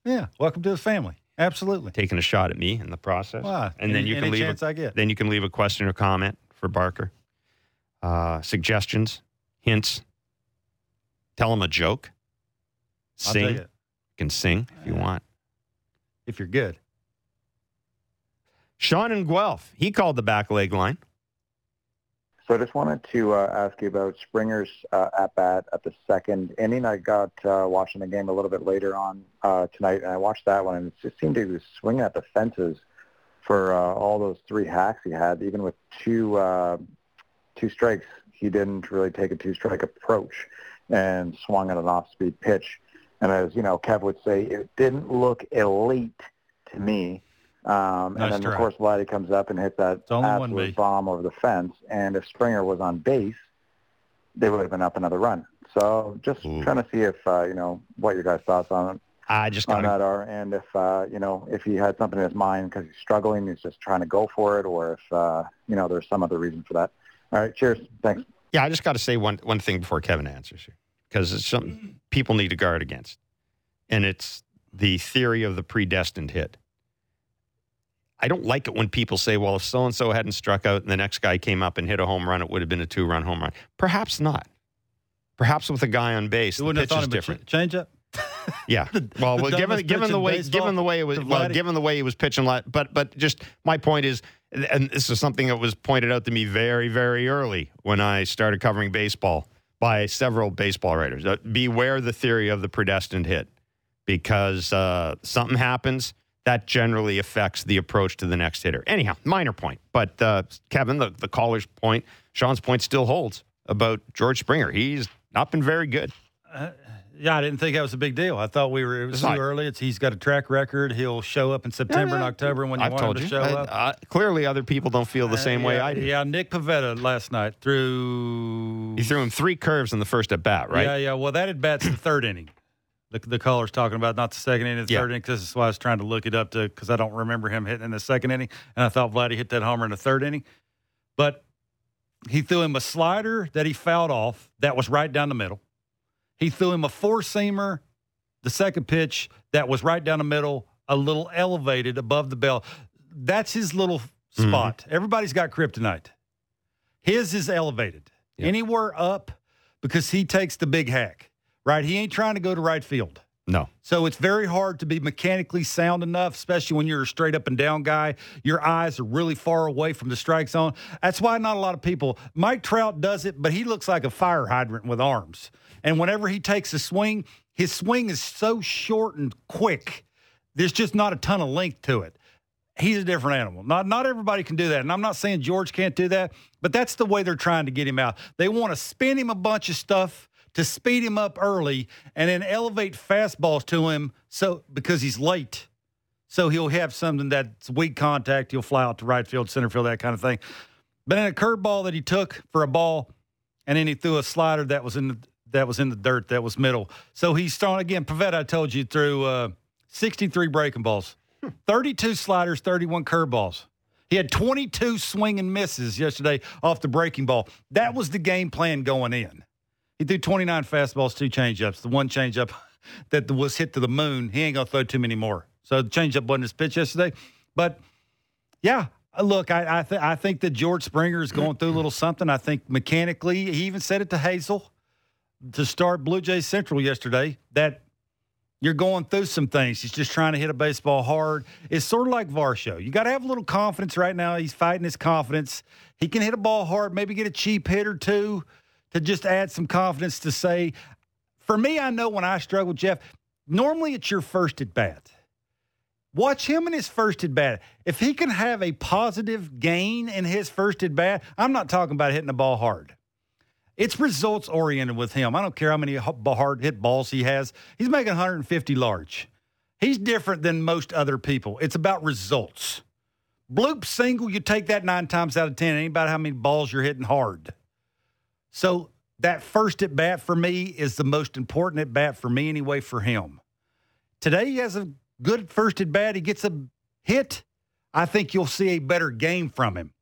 Yeah, welcome to the family. Absolutely. Taking a shot at me in the process. Why? And any, then you can leave a, I get. Then you can leave a question or comment for Barker. Uh, suggestions, hints. Tell him a joke. Sing. You can sing if you want. If you're good. Sean and Guelph, he called the back leg line. So I just wanted to uh, ask you about Springer's uh, at bat at the second inning. I got uh, watching the game a little bit later on uh, tonight, and I watched that one, and it just seemed to be swinging at the fences for uh, all those three hacks he had. Even with two uh, two strikes, he didn't really take a two strike approach and swung at an off speed pitch. And as you know, Kev would say, it didn't look elite to me. Um, nice and then, try. of course, Vladdy comes up and hits that absolute bomb over the fence. And if Springer was on base, they would have been up another run. So just Ooh. trying to see if, uh, you know, what your guys' thoughts on it. I just on that are, and if uh, you know if he had something in his mind because he's struggling, he's just trying to go for it, or if uh, you know there's some other reason for that. All right, cheers, thanks. Yeah, I just got to say one one thing before Kevin answers here because it's something people need to guard against, and it's the theory of the predestined hit. I don't like it when people say, well, if so and so hadn't struck out and the next guy came up and hit a home run, it would have been a two run home run. Perhaps not. Perhaps with a guy on base, the pitch is different. Change up. yeah. Well, well given given the way given the way it was well, given the way he was pitching, but but just my point is, and this is something that was pointed out to me very very early when I started covering baseball by several baseball writers. Uh, beware the theory of the predestined hit, because uh, something happens that generally affects the approach to the next hitter. Anyhow, minor point. But uh, Kevin, the, the caller's point, Sean's point still holds about George Springer. He's not been very good. Uh, yeah, I didn't think that was a big deal. I thought we were it was too early. It's, he's got a track record. He'll show up in September yeah, and October when you I've want him to you. show I, up. clearly, other people don't feel the same uh, way I do. Yeah, Nick Pivetta last night threw. He threw him three curves in the first at bat, right? Yeah, yeah. Well, that at bat's the third inning the, the caller's talking about, not the second inning, the yeah. third inning, because that's why I was trying to look it up to because I don't remember him hitting in the second inning, and I thought Vladdy hit that homer in the third inning, but he threw him a slider that he fouled off that was right down the middle. He threw him a four seamer, the second pitch that was right down the middle, a little elevated above the bell. That's his little mm-hmm. spot. Mm-hmm. Everybody's got kryptonite. His is elevated. Yep. Anywhere up because he takes the big hack right? He ain't trying to go to right field. No. So it's very hard to be mechanically sound enough, especially when you're a straight up and down guy. Your eyes are really far away from the strike zone. That's why not a lot of people. Mike Trout does it, but he looks like a fire hydrant with arms. And whenever he takes a swing, his swing is so short and quick. There's just not a ton of length to it. He's a different animal. Not not everybody can do that. And I'm not saying George can't do that, but that's the way they're trying to get him out. They want to spin him a bunch of stuff to speed him up early and then elevate fastballs to him so because he's late. So he'll have something that's weak contact. He'll fly out to right field, center field, that kind of thing. But in a curveball that he took for a ball, and then he threw a slider that was in the that was in the dirt, that was middle. So he's throwing again. Pivetta, I told you, threw uh, 63 breaking balls, 32 sliders, 31 curveballs. He had 22 swing and misses yesterday off the breaking ball. That was the game plan going in. He threw 29 fastballs, two changeups. The one changeup that was hit to the moon, he ain't going to throw too many more. So the changeup wasn't his pitch yesterday. But yeah, uh, look, I I, th- I think that George Springer is going through a little something. I think mechanically, he even said it to Hazel to start Blue Jays Central yesterday that you're going through some things. He's just trying to hit a baseball hard. It's sort of like Varsho. You got to have a little confidence right now. He's fighting his confidence. He can hit a ball hard, maybe get a cheap hit or two to just add some confidence to say, for me, I know when I struggle, Jeff, normally it's your first at bat. Watch him in his first at bat. If he can have a positive gain in his first at bat, I'm not talking about hitting the ball hard. It's results oriented with him. I don't care how many hard hit balls he has. He's making 150 large. He's different than most other people. It's about results. Bloop single, you take that nine times out of 10. It ain't about how many balls you're hitting hard. So that first at bat for me is the most important at bat for me anyway for him. Today he has a good first at bat. He gets a hit. I think you'll see a better game from him.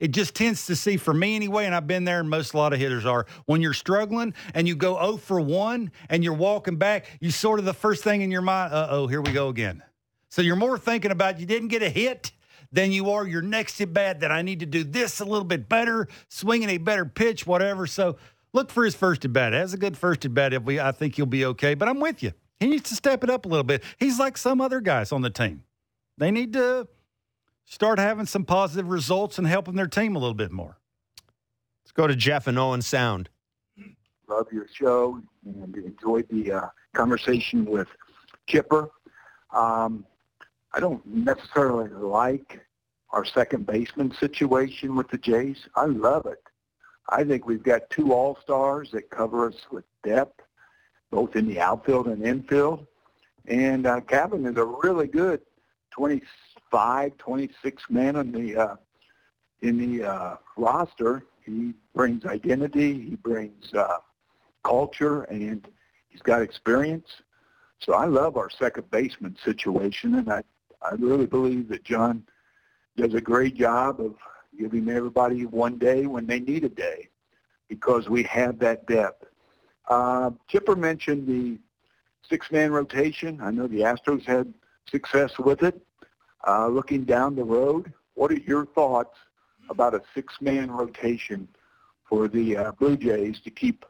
It just tends to see for me anyway, and I've been there, and most a lot of hitters are. When you're struggling and you go 0 for 1 and you're walking back, you sort of the first thing in your mind, uh oh, here we go again. So you're more thinking about you didn't get a hit than you are your next at bat that I need to do this a little bit better, swinging a better pitch, whatever. So look for his first at bat. Has a good first at bat. I think he'll be okay. But I'm with you. He needs to step it up a little bit. He's like some other guys on the team. They need to start having some positive results and helping their team a little bit more. Let's go to Jeff and Owen Sound. Love your show and enjoyed the uh, conversation with Chipper. Um, I don't necessarily like our second baseman situation with the Jays. I love it. I think we've got two all-stars that cover us with depth, both in the outfield and infield. And uh, Cavan is a really good 25, 26 man on the uh, in the uh, roster. He brings identity. He brings uh, culture, and he's got experience. So I love our second baseman situation, and I I really believe that John does a great job of giving everybody one day when they need a day because we have that depth. Uh, Chipper mentioned the six-man rotation. I know the Astros had success with it. Uh, looking down the road, what are your thoughts about a six-man rotation for the uh, Blue Jays to keep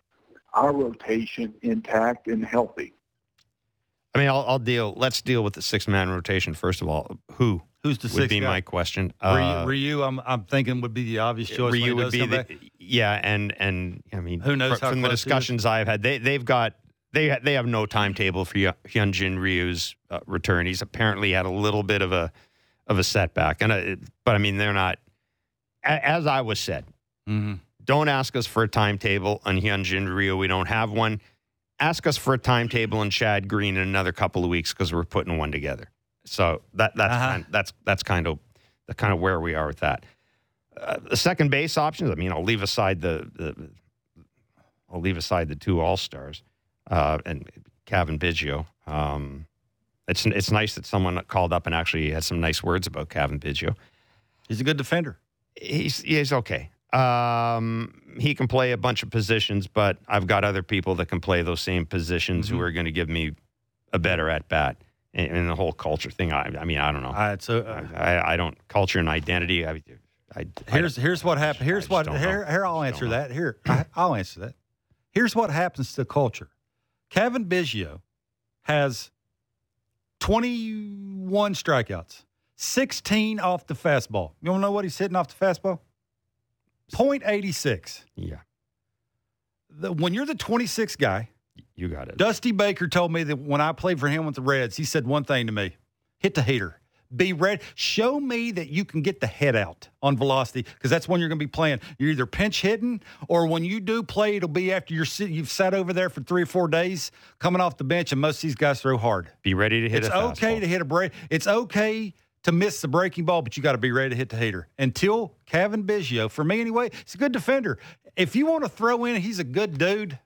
our rotation intact and healthy? I mean, I'll, I'll deal. Let's deal with the six-man rotation first of all. Who? Who's the would be guy? my question. Ryu, uh, Ryu, I'm, I'm thinking would be the obvious choice. Ryu would be the, yeah, and and I mean, who knows? from the discussions I've had, they they've got they they have no timetable for Hyunjin Ryu's uh, return. He's apparently had a little bit of a of a setback, and uh, but I mean, they're not. As I was said, mm-hmm. don't ask us for a timetable on Hyunjin Ryu. We don't have one. Ask us for a timetable on Chad Green in another couple of weeks because we're putting one together. So that that's uh-huh. kind, that's that's kind of the kind of where we are with that. Uh, the second base options. I mean, I'll leave aside the, the I'll leave aside the two All Stars uh, and Cavan Biggio. Um, it's it's nice that someone called up and actually had some nice words about Cavan Biggio. He's a good defender. He's he's okay. Um, he can play a bunch of positions, but I've got other people that can play those same positions mm-hmm. who are going to give me a better at bat and, and the whole culture thing. I, I mean, I don't know. Uh, so, uh, I, I, don't culture and identity. I, I, here's here's what happened. Here's what here, here I'll answer that. Here I, will answer that. Here's what happens to culture. Cavan Biggio has 21 strikeouts, 16 off the fastball. You want to know what he's hitting off the fastball? 0.86. Yeah. The, when you're the 26 guy, you got it. Dusty Baker told me that when I played for him with the Reds, he said one thing to me hit the heater. Be ready. Show me that you can get the head out on velocity because that's when you're going to be playing. You're either pinch hitting or when you do play, it'll be after you're you've sat over there for three or four days coming off the bench, and most of these guys throw hard. Be ready to hit. It's okay fastball. to hit a break. It's okay to miss the breaking ball, but you got to be ready to hit the heater. Until Cavan Biggio, for me anyway, he's a good defender. If you want to throw in, he's a good dude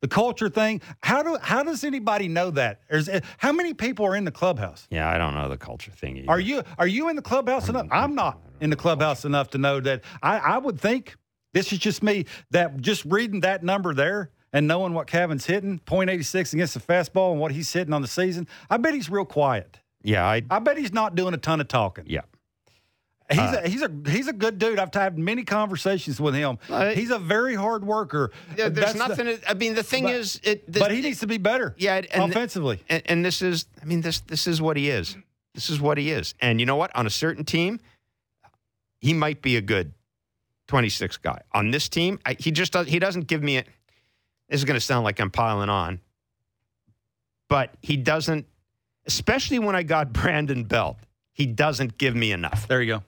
the culture thing. How do how does anybody know that? Eh, how many people are in the clubhouse? Yeah, I don't know the culture thing. Either. Are you are you in the clubhouse enough? I'm not in the clubhouse enough to know that. I, I would think this is just me that just reading that number there and knowing what Cavan's hitting, 0.86 against the fastball and what he's hitting on the season, I bet he's real quiet. Yeah, I, I bet he's not doing a ton of talking. Yeah. He's uh, a he's a he's a good dude. I've had many conversations with him. Uh, he's a very hard worker. Yeah, there's That's nothing. The, I mean, the thing but, is, it, this, but he needs to be better. Yeah, and, offensively. And, and, this is, I mean, this this is what he is. This is what he is. And you know what? On a certain team, he might be a good 26 guy. On this team, I, he just does. He doesn't give me it. This is going to sound like I'm piling on, but he doesn't. Especially when I got Brandon Belt, he doesn't give me enough. There you go.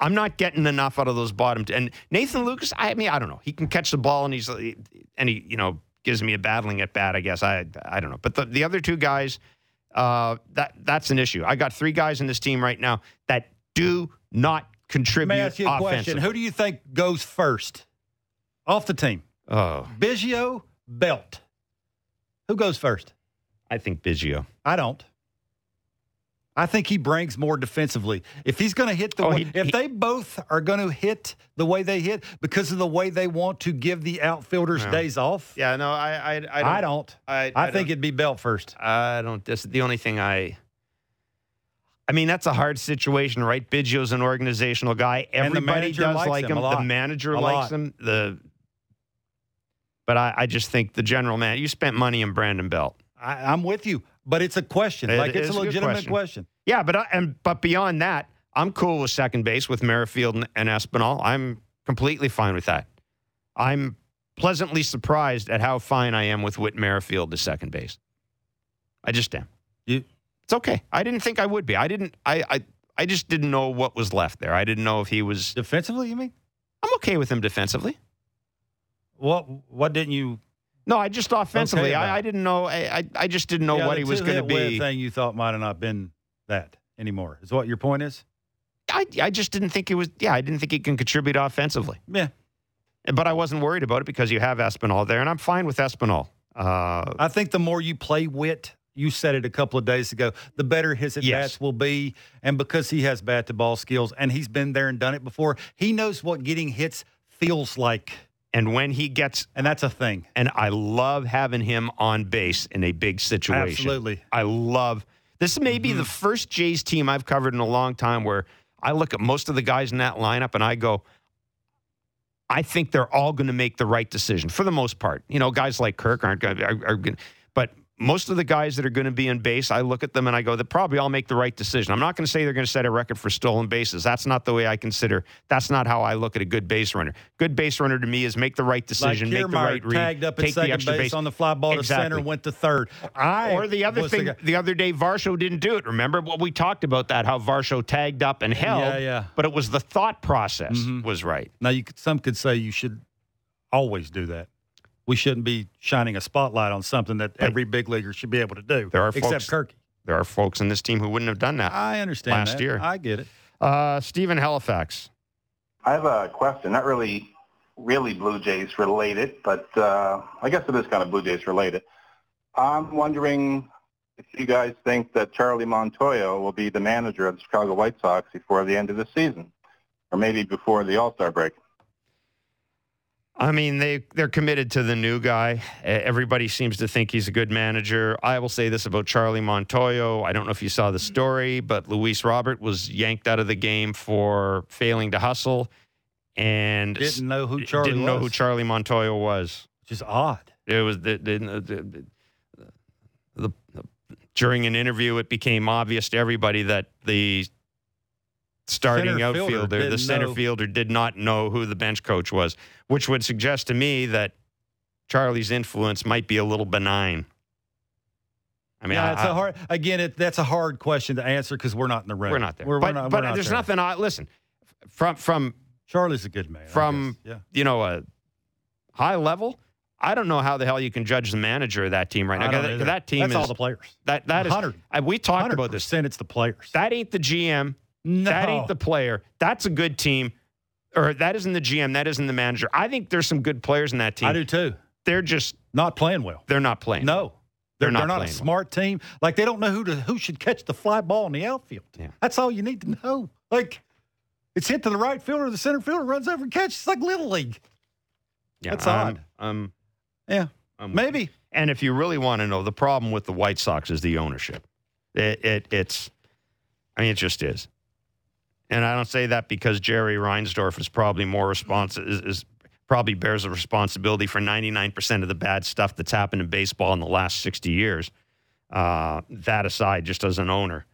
I'm not getting enough out of those bottom. T- and Nathan Lukes, I mean, I don't know. He can catch the ball and he's and he, you know, gives me a battling at bat. I guess I I don't know. But the, the other two guys, uh, that that's an issue. I got three guys in this team right now that do not contribute. Let me ask you a question. Who do you think goes first off the team? Oh, Biggio, Belt. Who goes first? I think Biggio. I don't. I think he brings more defensively. If he's going to hit the oh, way, he, if he, they both are going to hit the way they hit because of the way they want to give the outfielders no. days off. Yeah, no, I I, I don't. I, don't. I, I think it'd be Belt first. I don't. This the only thing I. I mean, that's a hard situation, right? Biggio's an organizational guy. Everybody does like him. him. The manager a likes lot. him. The but I, I, just think the general man. You spent money on Brandon Belt. I, am with you. But it's a question. It, like it's a legitimate question. question. Yeah, but I, and but beyond that, I'm cool with second base with Merrifield and, and Espinal. I'm completely fine with that. I'm pleasantly surprised at how fine I am with Whit Merrifield to second base. I just am. You, it's okay. I didn't think I would be. I didn't. I, I I just didn't know what was left there. I didn't know if he was defensively. You mean? I'm okay with him defensively. What What didn't you no, I just offensively. Okay I, I, didn't know. I, I just didn't know yeah, what he was going to be. Thing you thought might have not been that. anymore. Is what your point is? I, I just didn't think it was. Yeah, I didn't think he can contribute offensively. Yeah, but I wasn't worried about it because you have Espinal there, and I'm fine with Espinal. Uh, I think the more you play Whit, you said it a couple of days ago, the better his at bats yes. will be. And because he has bat to ball skills and he's been there and done it before, he knows what getting hits feels like. And when he gets, and that's a thing. And I love having him on base in a big situation. Absolutely. I love this. May be mm-hmm. the first Jays team I've covered in a long time where I look at most of the guys in that lineup and I go, I think they're all going to make the right decision for the most part. You know, guys like Kirk aren't going to, are, are going but most of the guys that are going to be in base, I look at them and I go, they probably all make the right decision. I'm not going to say they're going to set a record for stolen bases. That's not the way I consider. That's not how I look at a good base runner. Good base runner to me is make the right decision, like make the right read, tagged up at second base, base, on the fly ball exactly. to center, went to third. I or the other thing, the, the, other day Varsho didn't do it. Remember what we talked about that how Varsho tagged up and held. Yeah, yeah. But it was the thought process mm-hmm. was right. Now you could, some could say you should always do that we shouldn't be shining a spotlight on something that every big leaguer should be able to do. There are except folks, Kirky. There are folks in this team who wouldn't have done that. I understand last that. year. I get it. Uh, Stephen Halifax. I have a question, not really, really Blue Jays related, but uh, I guess it is kind of Blue Jays related. I'm wondering if you guys think that Charlie Montoyo will be the manager of the Chicago White Sox before the end of the season, or maybe before the All Star break. I mean, they they're committed to the new guy. Everybody seems to think he's a good manager. I will say this about Charlie Montoyo. I don't know if you saw the story, but Luis Robert was yanked out of the game for failing to hustle, and didn't know who Charlie didn't was. know who Charlie Montoyo was. Just odd. It was the the, the, the, the during an interview, it became obvious to everybody that the starting center outfielder, the center know. fielder, did not know who the bench coach was, which would suggest to me that Charlie's influence might be a little benign. I mean, yeah, it's I, a hard. Again, it, that's a hard question to answer because we're not in the room. We're not there. We're, but, we're not, but we're there's there. nothing. I listen from from Charlie's a good man. From yeah. you know a high level. I don't know how the hell you can judge the manager of that team right now. That, that, team that's is all the players. That that is. We talked about this. It's the players. That ain't the GM. No. That ain't the player. That's a good team. Or that isn't the GM. That isn't the manager. I think there's some good players in that team. I do too. They're just not playing well. They're not playing. No. They're, they're, not, they're not a smart well. team. Like they don't know who to who should catch the fly ball in the outfield. Yeah. That's all you need to know. Like it's hit to the right fielder, or the center fielder runs over and catches. It's like little league. Yeah, that's um, odd. Um, yeah, um, maybe. And if you really want to know, the problem with the White Sox is the ownership. It, it it's, I mean, it just is. And I don't say that because Jerry Reinsdorf is probably more responsive, is, is, probably bears a responsibility for 99% of the bad stuff that's happened in baseball in the last 60 years. Uh, that aside, just as an owner,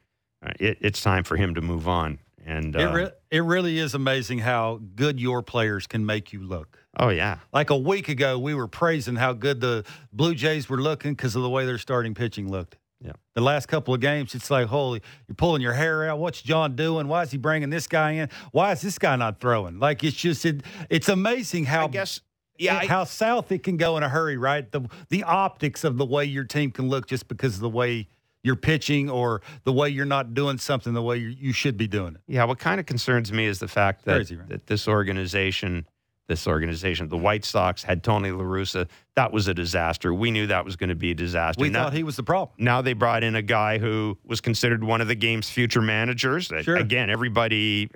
uh, it, it's time for him to move on. And uh, it, re- it really is amazing how good your players can make you look. Oh yeah, like a week ago, we were praising how good the Blue Jays were looking because of the way their starting pitching looked. Yeah. The last couple of games, it's like, holy, you're pulling your hair out. What's John doing? Why is he bringing this guy in? Why is this guy not throwing? Like it's just, it, it's amazing how. I guess. Yeah, I, how south it can go in a hurry, right? The the optics of the way your team can look just because of the way you're pitching or the way you're not doing something the way you, you should be doing it. Yeah, what kind of concerns me is the fact that, Crazy, right? that this organization this organization. The White Sox had Tony La Russa. That was a disaster. We knew that was going to be a disaster. We now, thought he was the problem. Now they brought in a guy who was considered one of the game's future managers. Sure. Again, everybody.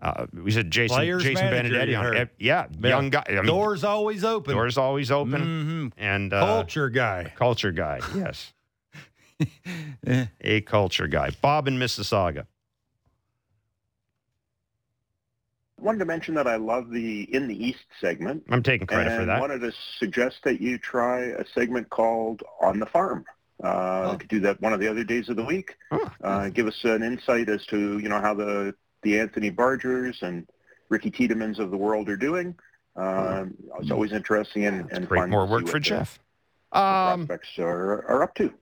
Uh, we said Jason Players Jason Benetti on it. Yeah, yeah, young guy. I mean, doors always open. Doors always open. Mm-hmm. And uh, culture guy. Culture guy. Yes. a culture guy. Bob in Mississauga. Wanted to mention that I love the In the East segment. I'm taking credit for that. wanted to suggest that you try a segment called On the Farm. Uh, oh. could do that one of the other days of the week. Oh. Uh, give us an insight as to you know how the the Addison Bargers and Ricky Tiedemanns of the world are doing. Uh, it's always interesting and, and great more work for Jeff. The, um, prospects are, are up to.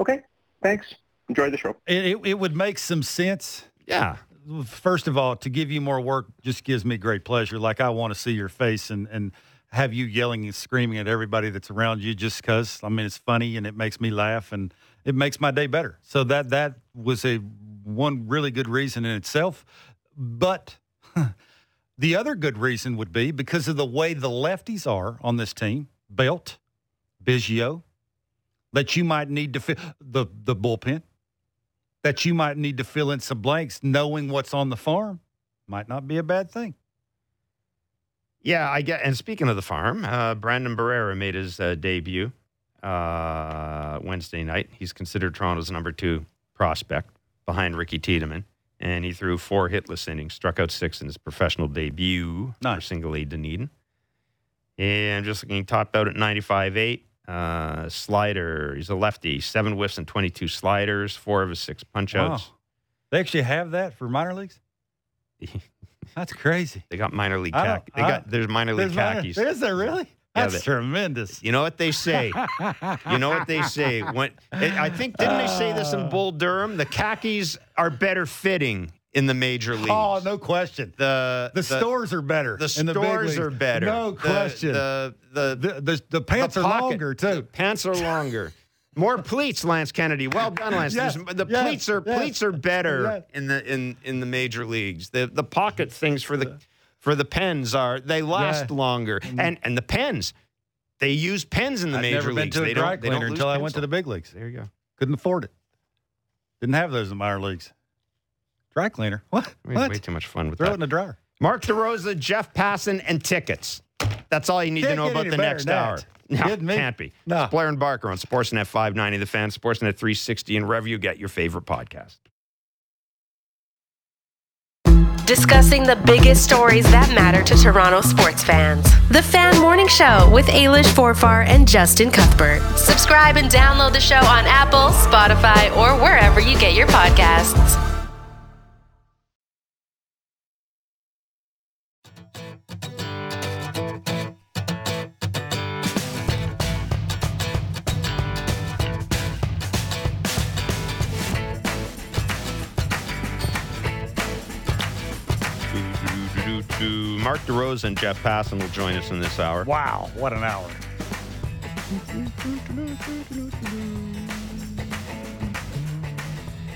Okay, thanks. Enjoy the show. It, it, it would make some sense. Yeah, first of all, to give you more work just gives me great pleasure. Like I want to see your face and and have you yelling and screaming at everybody that's around you just because I mean it's funny and it makes me laugh and it makes my day better. So that that was a one really good reason in itself. But the other good reason would be because of the way the lefties are on this team, Belt, Biggio, that you might need to fill the the bullpen, that you might need to fill in some blanks, knowing what's on the farm might not be a bad thing. Yeah, I get. And speaking of the farm, uh, Brandon Barriera made his uh, debut uh, Wednesday night. He's considered Toronto's number two prospect behind Ricky Tiedemann, and he threw four hitless innings, struck out six in his professional debut nice. for single A Dunedin. And just looking, topped out at 95.8. Uh, slider, he's a lefty, seven whiffs and 22 sliders, four of his six punchouts. Wow. They actually have that for minor leagues? That's crazy. They got minor league khaki. They got there's minor league khakis. Minor, is there really? That's yeah, tremendous. You know what they say. you know what they say. When I think didn't they say this in Bull Durham? The khakis are better fitting in the major leagues. Oh, no question. The the, the stores are better. The stores are better. No question. The the the, the, the pants are longer too. The pants are longer. More pleats, Lance Kennedy. Well done, Lance. Yes, the yes, pleats are yes, pleats are better in the in in the major leagues. The the pocket things for the for the pens are they last longer, mm. and and the pens they use pens in the I've major leagues. A a dry cleaner until I went to the big leagues. There you go. Couldn't afford it. Didn't have those in the minor leagues. Dry cleaner. What? We what? Way too much fun with Throw that. it in the dryer. Mark DeRosa, Jeff Passan, and tickets. That's all you need Can't to know about the next hour. No, can't be. No. Blair and Barker on Sportsnet 590, The Fan, Sportsnet 360, and wherever you get your favorite podcast. Discussing the biggest stories that matter to Toronto sports fans. The Fan Morning Show with Ailish Forfar and Justin Cuthbert. Subscribe and download the show on Apple, Spotify, or wherever you get your podcasts. Mark DeRosa and Jeff Passan will join us in this hour. Wow, what an hour.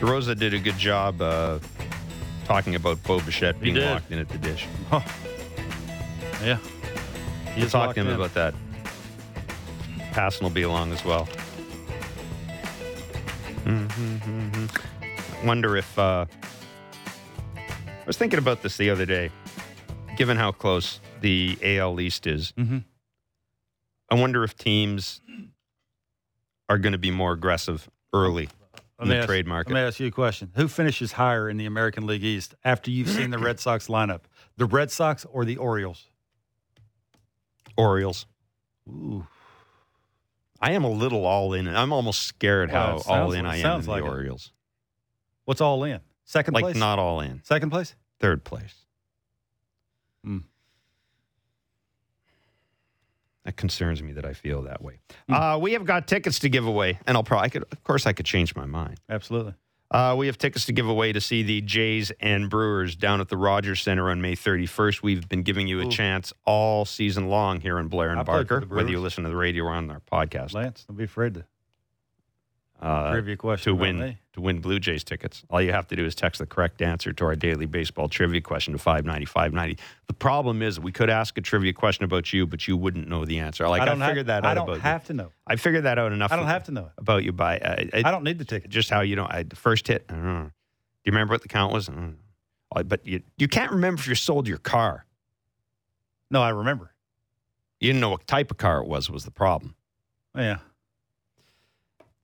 DeRosa did a good job uh, talking about Bo Bichette being locked in at the dish. Huh. Yeah. He will talk to him in. about that. Passan will be along as well. Mm-hmm, Wonder if. Uh, I was thinking about this the other day given how close the AL East is, mm-hmm. I wonder if teams are going to be more aggressive early in the ask, trade market. Let me ask you a question. Who finishes higher in the American League East after you've seen the Red Sox lineup? The Red Sox or the Orioles? Orioles. Ooh. I am a little all in. I'm almost scared well, how all in I am in the Orioles. What's all in? Second like place? Like not all in. Second place? Third place. Mm. That concerns me that I feel that way. Mm. Uh, we have got tickets to give away, and I'll probably, I could, of course, I could change my mind. Absolutely. Uh, we have tickets to give away to see the Jays and Brewers down at the Rogers Center on May 31st. We've been giving you a Ooh. chance all season long here in Blair and I Barker, whether you listen to the radio or on our podcast. Lance, don't be afraid to uh, trivia question to win me. to win Blue Jays tickets. All you have to do is text the correct answer to our daily baseball trivia question to five ninety five ninety. The problem is we could ask a trivia question about you, but you wouldn't know the answer. Like I, I figured have, that out. I don't have you. to know. I figured that out enough. I don't have to know it. about you by. Uh, I, I, don't need the ticket. Just how you know. I, the first hit. I don't know. Do you remember what the count was? But you you can't remember if you sold your car. No, I remember. You didn't know what type of car it was. Was the problem? Yeah.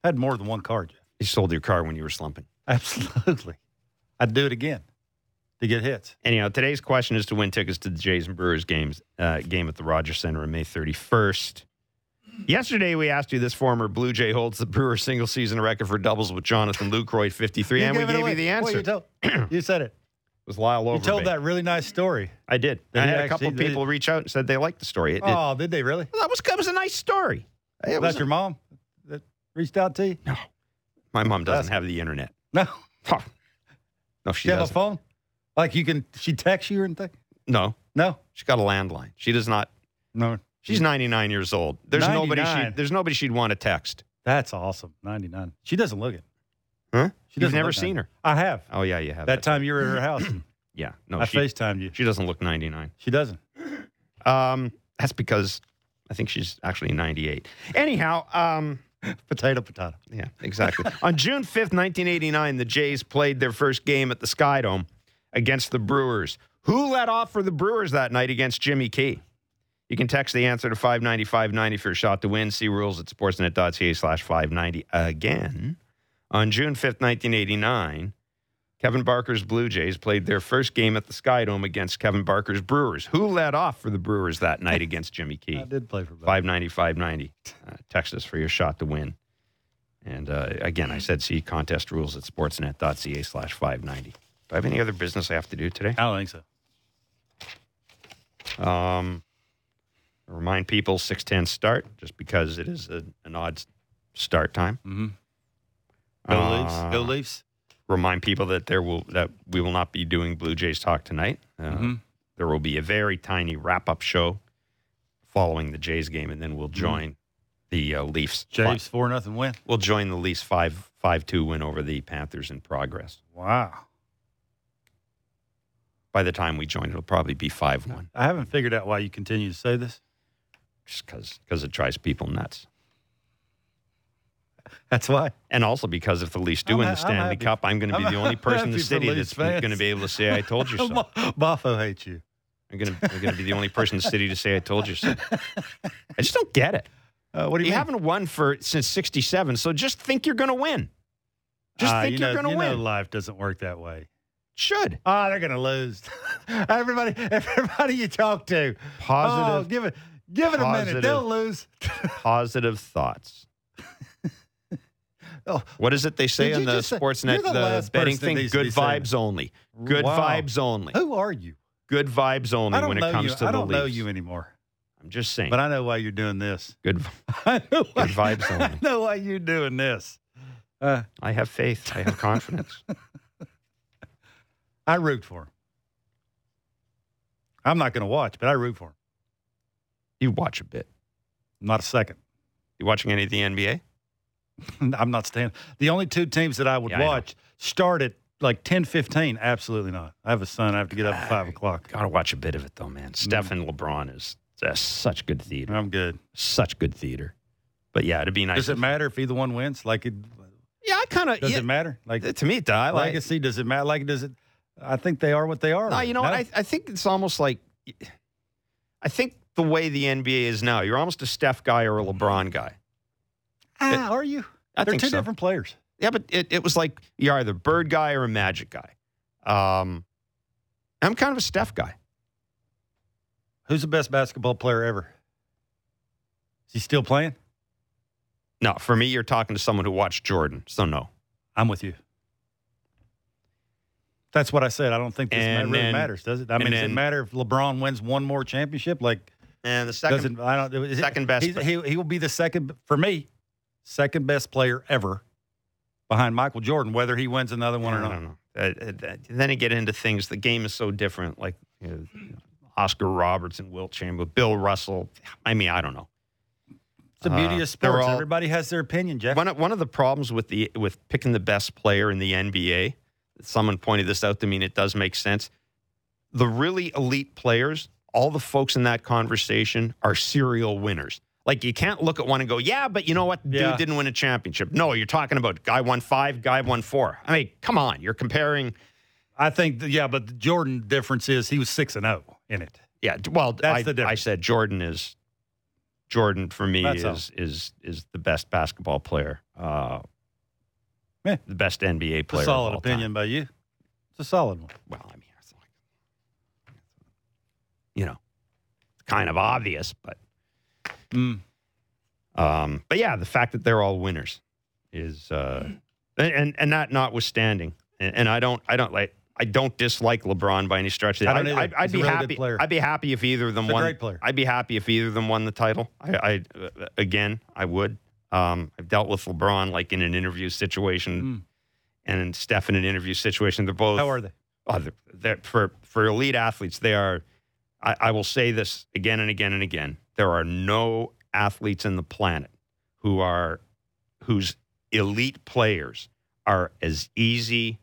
I had more than one car, Jeff. You sold your car when you were slumping. Absolutely. I'd do it again to get hits. Anyhow, today's question is to win tickets to the Jays and Brewers games uh, game at the Rogers Center on May 31st. Yesterday, we asked you this former Blue Jay holds the Brewers single season record for doubles with Jonathan Lucroy, 53, you and we gave away. you the answer. Well, you, told, you, said it. It was Lyle Overbay. You told that really nice story. I did. I had a couple of people reach out and said they liked the story. It, oh, it, did they really? Well, that was that was a nice story. It was your mom reached out to you? No. My mom doesn't have the internet. No. Huh. No, she doesn't. have a phone? Like you can, she text you and thing? No. No. She's got a landline. She does not. No. She's 99 years old. There's 99. nobody she there's nobody she'd want to text. That's awesome. 99. She doesn't look it. Huh? She You've doesn't never look seen 90. her. I have. Oh yeah, you have. That time you were at her house. Yeah. No, I she, FaceTimed you. she doesn't look 99. She doesn't. Um, that's because I think she's actually 98. Anyhow, um, Potato, potato. yeah, exactly. On June 5th, 1989, the Jays played their first game at the Skydome against the Brewers. Who led off for the Brewers that night against Jimmy Key? You can text the answer to 590-590 for a shot to win. See rules at sportsnet.ca slash 590. Again, on June 5th, 1989, Kevin Barker's Blue Jays played their first game at the Skydome against Kevin Barker's Brewers. Who led off for the Brewers that night against Jimmy Key? I did play for both. 590 590. Uh, text for your shot to win. And uh, again, I said see contest rules at sportsnet.ca slash 590. Do I have any other business I have to do today? I don't think so. Um, remind people 610 start just because it is a, an odd start time. Mm-hmm. Go Uh, Leafs. Go Leafs. Remind people that there will that we will not be doing Blue Jays talk tonight. Uh, Mhm. There will be a very tiny wrap up show following the Jays game, and then we'll join the uh, Leafs. Jays 4 nothing win. We'll join the Leafs 5 5 2 win over the Panthers in progress. Wow. By the time we join, it'll probably be 5 1, I haven't figured out why you continue to say this. just because because it drives people nuts. That's why. And also because if the Leafs do I'm win ha- the Stanley. Cup, I'm going to be I'm the only person in the city that's going to be able to say, I told you so. Buffo hates you. I'm going to, be the only person in the city to say, I told you so. I just don't get it. Uh, what do You, you, haven't won for since 67, so just think you're going to win. Just Ah, think you are going to win. know life doesn't work that way. Should. Ah, they're going to lose. everybody, everybody you talk to, Positive- Oh, give it, give it a minute. They'll lose. Positive thoughts. Oh, What is it they say on the Sportsnet the the betting thing? Good be saying vibes only. Good Wow. vibes only. who are you? Good vibes only when it comes you. to I the don't know you anymore, I'm just saying. but I know why you're doing this. good. I know why, Good vibes only. I know why you're doing this. Uh, I have faith. I have confidence. I root for him. I'm not going to watch, but I root for him. you watch a bit. Not a second. You watching any of the NBA? I'm not staying. The only two teams that I would Yeah, I watch start at like 10, 15. Absolutely not. I have a son. I have to get up at 5 uh, o'clock. Got to watch a bit of it though, man. Mm. Steph and LeBron is such good theater. I'm good. Such good theater. But yeah, it'd be nice. Does it matter if either one wins? Like, it, Yeah, I kind of. does yeah, it matter? Like, To me, it does. I like. legacy, does it matter? Like, does it? I think they are what they are. No, you know what? I, I think it's almost like. I think the way the NBA is now, you're almost a Steph guy or a LeBron guy. Ah, are you? I They're think two so. different players. Yeah, but it, it was like you're either Bird guy or a Magic guy. Um, I'm kind of a Steph guy. Who's the best basketball player ever? Is he still playing? No, for me, you're talking to someone who watched Jordan, so no. I'm with you. That's what I said. I don't think this And really then- matters, does it? I and mean, does it matter if LeBron wins one more championship? Like, And the second, doesn't I don't it- second best- He he will be the second for me, second best player ever behind Michael Jordan. Whether he wins another one or not. Uh, uh, then you get into things. The game is so different. Like you know, Oscar Robertson, Wilt Chamberlain, Bill Russell. I mean, I don't know. It's the beauty Uh, of sports. all- Everybody has their opinion, Jeff. One of, one of the problems with the with picking the best player in the NBA, someone pointed this out to me, and it does make sense. The really elite players, all the folks in that conversation are serial winners. Like you can't look at one and go, "Yeah, but you know what? Dude Yeah. didn't win a championship." No, you're talking about guy won five, guy won four. I mean, come on, you're comparing. I think, yeah, but the Jordan difference is he was six and zero in it. Yeah, well, That's I, the difference. I said Jordan is Jordan for me That's all. is is is the best basketball player, uh, Yeah. the best NBA player. It's a solid opinion time. by you. It's a solid one. Well, I mean, it's like, you know, it's kind of obvious, but Mm. um, but yeah, the fact that they're all winners is uh, and and, and that notwithstanding, and, and I don't I don't like. I don't dislike LeBron by any stretch. I don't I'd. I'd, I'd be really happy. player. I'd be happy if either of them He's a won. great player. I'd be happy if either of them won the title. I, I uh, again, I would. Um, I've dealt with LeBron like in an interview situation, Mm. and Steph in an interview situation. They're both How are they? Oh, they're, they're, for for elite athletes, they are. I, I will say this again and again and again. There are no athletes in the planet who are whose elite players are as easy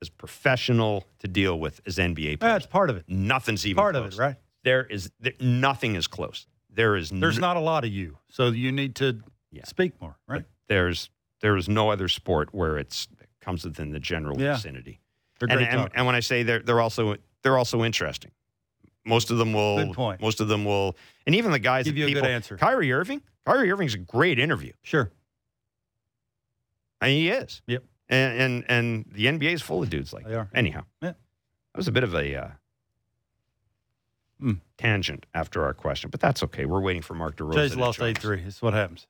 as professional to deal with as NBA players. That's part of it. Nothing's even part close. of it, right? There is there, nothing is close. There is There's n- not a lot of you, so you need to Yeah. speak more, right? there's there is no other sport where it's it comes within the general Yeah. vicinity. They're And, great and, and when I say they're they're also they're also interesting. Most of them will. Good point. Most of them will, and even the guys Give that you a good people, answer. Kyrie Irving. Kyrie Irving's a great interview. Sure. I mean, he is. Yep. And and, and the NBA is full of dudes like They that. are. Anyhow, Yeah. that was a bit of a uh, Mm. tangent after our question, but that's okay. We're waiting for Mark DeRosa. Jay's to lost eight three. That's what happens.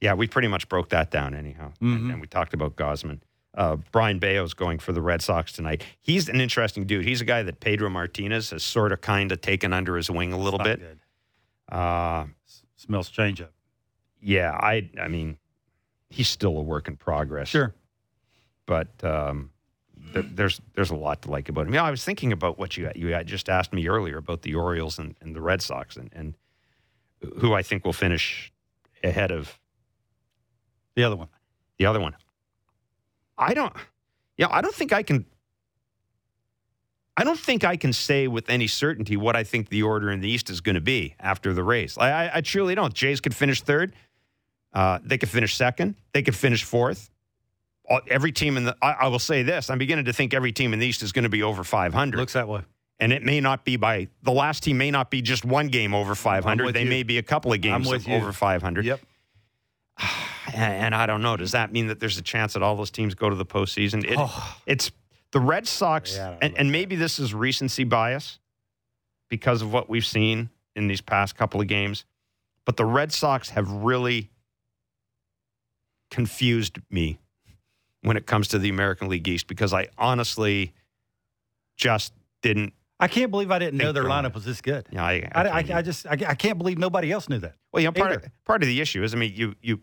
Yeah, we pretty much broke that down anyhow. Mhm. And, and we talked about Gausman. Uh, Brayan Bello's going for the Red Sox tonight. He's an interesting dude. He's a guy that Pedro Martinez has sort of kind of taken under his wing a little bit. good. Uh, Smells change up. yeah, I I mean, he's still a work in progress. Sure. but um, th- there's there's a lot to like about him. Yeah, I was thinking about what you you just asked me earlier about the Orioles and, and the Red Sox and, and who I think will finish ahead of The other one. the other one. I don't. Yeah, I don't think I can. I don't think I can say with any certainty what I think the order in the East is going to be after the race. I, I, I truly don't. Jays could finish third. Uh, they could finish second. They could finish fourth. All- Every team in the. I, I will say this: I'm beginning to think every team in the East is going to be over 500, Looks that way. and it may not be by the last team. May not be just one game over 500. They you. may be a couple of games with of you. over 500 Yep. and, I don't know. Does that mean that there's a chance that all those teams go to the postseason? It, Oh. It's the Red Sox, Yeah, and, and maybe this is recency bias because of what we've seen in these past couple of games. But the Red Sox have really confused me when it comes to the American League East because I honestly just didn't. I can't believe I didn't know their lineup it. was this good. Know, I, I, I, I just I, I can't believe nobody else knew that. Well, you know, part of, part of the issue is, I mean, you you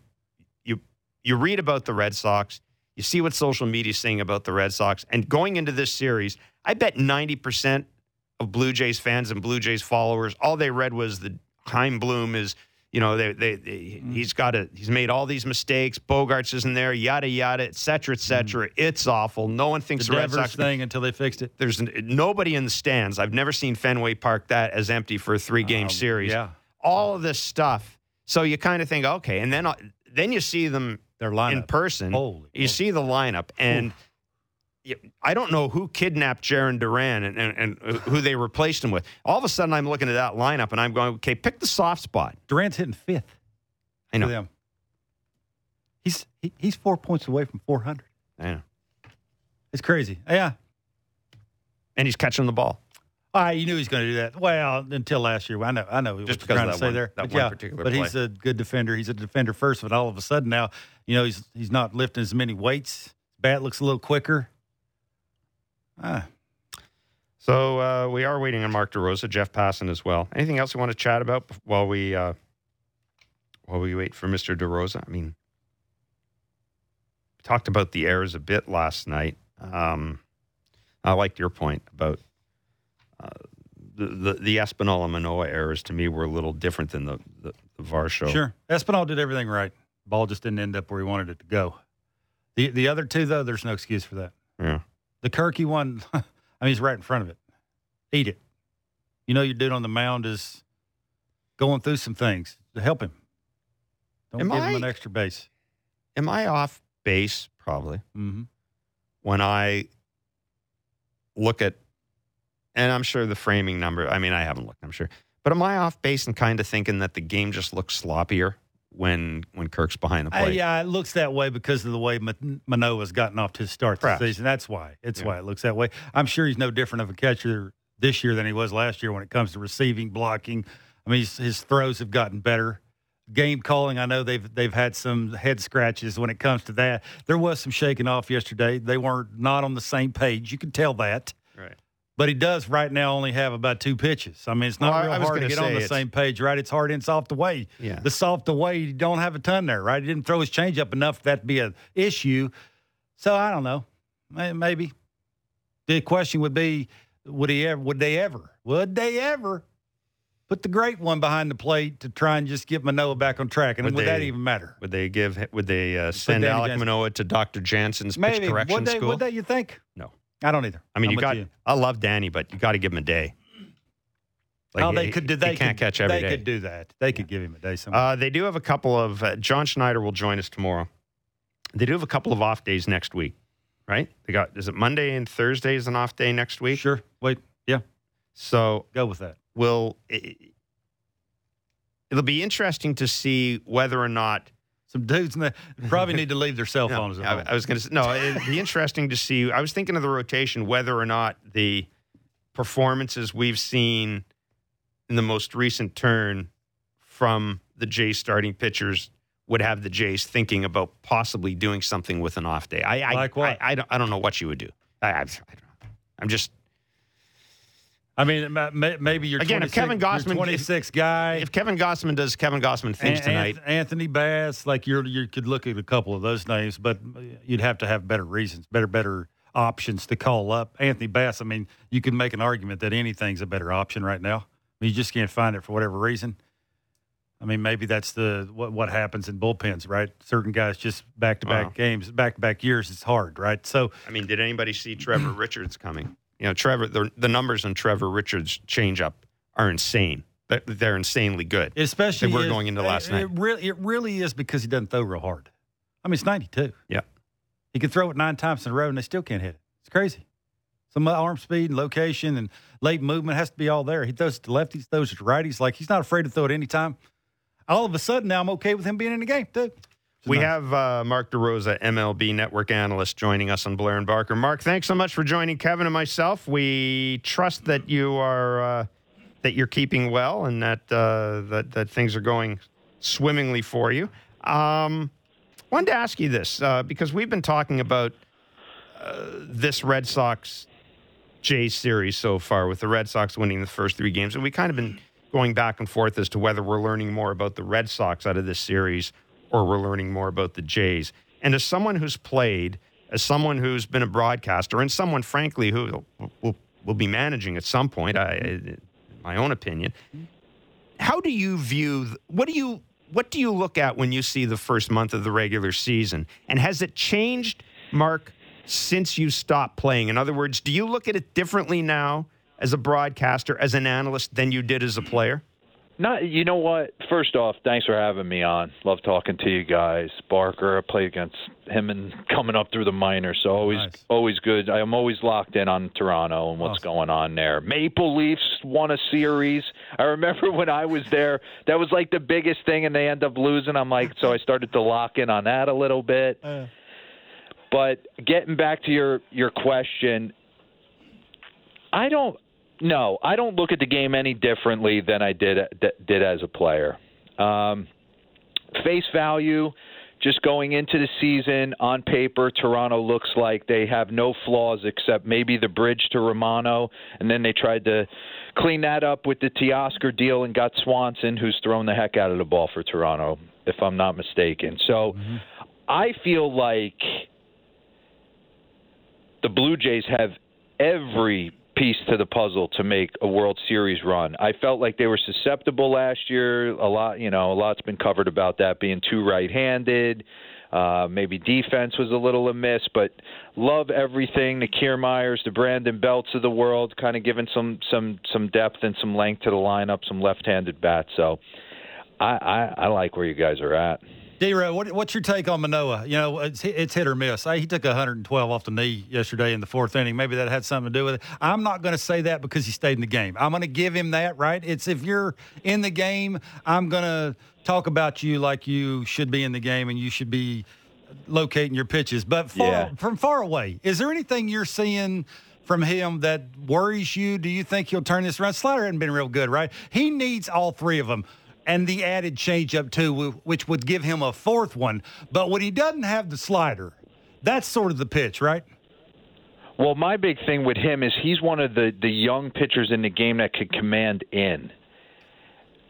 you read about the Red Sox, you see what social media is saying about the Red Sox, and going into this series, I bet ninety percent of Blue Jays fans and Blue Jays followers, all they read was the Chaim Bloom is, you know, they, they, they he's got a he's made all these mistakes. Bogaerts isn't there, yada yada, et cetera, et cetera. It's awful. No one thinks the, Red Sox. thing until they fixed it. There's n- nobody in the stands. I've never seen Fenway Park that as empty for a three game Um, series Yeah. all of this stuff. So you kind of think, okay, and then uh, then you see them Their lineup. in person. Holy you moly. see the lineup, and I don't know who kidnapped Jarren Duran and, and, and uh, who they replaced him with. All of a sudden, I'm looking at that lineup and I'm going, okay, pick the soft spot. Duran's hitting fifth. I know. Them. He's he, he's four points away from 400. I know. It's crazy. Yeah. And he's catching the ball. I you knew he was going to do that. Well, until last year, I know, I know Just of trying to say one- there. that but one yeah, particular but play. he's a good defender. He's a defender first, but all of a sudden now, you know, he's he's not lifting as many weights. Bat looks a little quicker. Ah, So uh, we are waiting on Mark DeRosa, Jeff Passan as well. Anything else you want to chat about while we uh, while we wait for Mr. DeRosa? I mean, we talked about the errors a bit last night. Um, I liked your point about the, the the Espinal and Manoah errors. To me, were a little different than the the, the VAR show. sure. Espinal did everything right. Ball just didn't end up where he wanted it to go. The the other two though, there's no excuse for that. Yeah. The Kirky one, I mean, he's right in front of it. Eat it. You know, your dude on the mound is going through some things to help him. Don't Am give him I- an extra base. Am I off base? Probably. hmm when I look at, and I'm sure the framing number, I mean, I haven't looked, I'm sure, but am I off base and kind of thinking that the game just looks sloppier when when Kirk's behind the Uh, plate? yeah, it looks that way because of the way Ma- Manoah's gotten off to his start this Perhaps. season. That's why. It's Yeah. why it looks that way. I'm sure he's no different of a catcher this year than he was last year when it comes to receiving, blocking. I mean, his, his throws have gotten better. Game calling, I know they've they've had some head scratches when it comes to that. There was some shaking off yesterday. They weren't not on the same page. You can tell that. But he does right now only have about two pitches. I mean, it's not Well, real I was hard to get on the same page, right? It's hard and soft away. Yeah. The soft away, you don't have a ton there, right? He didn't throw his changeup enough for that to be an issue. So I don't know. Maybe. The question would be, would he ever? Would they ever? Would they ever put the great one behind the plate to try and just get Manoah back on track. And would, would they, that even matter? Would they give? Would they uh, send Alek Jansen. Manoah to Dr. Jansen's Maybe. pitch correction would they, school? Would they? You think? No, I don't either. I mean, I'm you got. You. I love Danny, but you got to give him a day. Like, oh, they could. They he can't could, catch every They day. could do that. They could give him a day. Uh, they do have a couple of. Uh, John Schneider will join us tomorrow. They do have a couple of off days next week, right? They got. Is it Monday and Thursday is an off day next week? Sure. Wait. Yeah. So go with that. Will it, it'll be interesting to see whether or not some dudes probably need to leave their cell phones no, at home. I, I was going to say no. It'd be interesting to see. I was thinking of the rotation, whether or not the performances we've seen in the most recent turn from the Jays starting pitchers would have the Jays thinking about possibly doing something with an off day. I, I like what? I, I, don't, I don't know what you would do. I, I, I don't know. I'm just. I mean, maybe you're again. if Kevin Gausman, 26 guy, if Kevin Gausman does Kevin Gausman things An- tonight, Anthony Bass, like you you could look at a couple of those names, but uh, you'd have to have better reasons, better better options to call up. Anthony Bass, I mean, you can make an argument that anything's a better option right now. I mean, you just can't find it for whatever reason. I mean, maybe that's the what what happens in bullpens, right? Certain guys just back to back games, back to back years. It's hard, right? So, I mean, did anybody see Trevor Richards coming? You know, Trevor, the, the numbers on Trevor Richards' changeup are insane. They're, they're insanely good. Especially they were going into last it, night. It really, it really is because he doesn't throw real hard. I mean, it's ninety two. Yeah, he can throw it nine times in a row, and they still can't hit it. It's crazy. Some arm speed and location and late movement has to be all there. He throws it to lefties, throws it to righties. Like he's not afraid to throw it anytime. All of a sudden, now I'm okay with him being in the game too. We nice. have uh, Mark DeRosa, MLB network analyst, joining us on Blair and Barker. Mark, thanks so much for joining Kevin and myself. We trust that you are uh, that you're keeping well and that uh, that that things are going swimmingly for you. Um, wanted to ask you this uh, because we've been talking about uh, this Red Sox Jays series so far, with the Red Sox winning the first three games, and we kind of been going back and forth as to whether we're learning more about the Red Sox out of this series or we're learning more about the Jays. And as someone who's played, as someone who's been a broadcaster, and someone, frankly, who will, will be managing at some point, I, my own opinion, how do you view what do you what do you look at when you see the first month of the regular season? And has it changed, Mark, since you stopped playing? In other words, do you look at it differently now as a broadcaster, as an analyst, than you did as a player? Not, you know what? First off, thanks for having me on. Love talking to you guys. Barker, I played against him and coming up through the minors, so always, nice. always good. I'm always locked in on Toronto and what's awesome. going on there. Maple Leafs won a series. I remember when I was there, that was like the biggest thing, and they end up losing. I'm like, so I started to lock in on that a little bit. Uh. But getting back to your your question, I don't. No, I don't look at the game any differently than I did did as a player. Um, face value, just going into the season on paper, Toronto looks like they have no flaws except maybe the bridge to Romano, and then they tried to clean that up with the Teoscar deal and got Swanson, who's thrown the heck out of the ball for Toronto, if I'm not mistaken. So mm-hmm. I feel like the Blue Jays have every piece to the puzzle to make a World Series run. I felt like they were susceptible last year. A lot, you know, a lot's been covered about that being too right-handed. Uh, maybe defense was a little amiss, but love everything. The Kiermaiers, the Brandon Belts of the world, kind of giving some some some depth and some length to the lineup, some left-handed bats. So I, I, I like where you guys are at. D. what, what's your take on Manoah? You know, it's, it's hit or miss. He took 112 off the knee yesterday in the fourth inning. Maybe that had something to do with it. I'm not going to say that because he stayed in the game. I'm going to give him that, right? It's if you're in the game, I'm going to talk about you like you should be in the game and you should be locating your pitches. But far, yeah. from far away, is there anything you're seeing? from him that worries you? Do you think he'll turn this around? Slider hasn't been real good, right? He needs all three of them and the added changeup too, which would give him a fourth one. But when he doesn't have the slider, that's sort of the pitch, right? Well, my big thing with him is he's one of the the young pitchers in the game that could command in.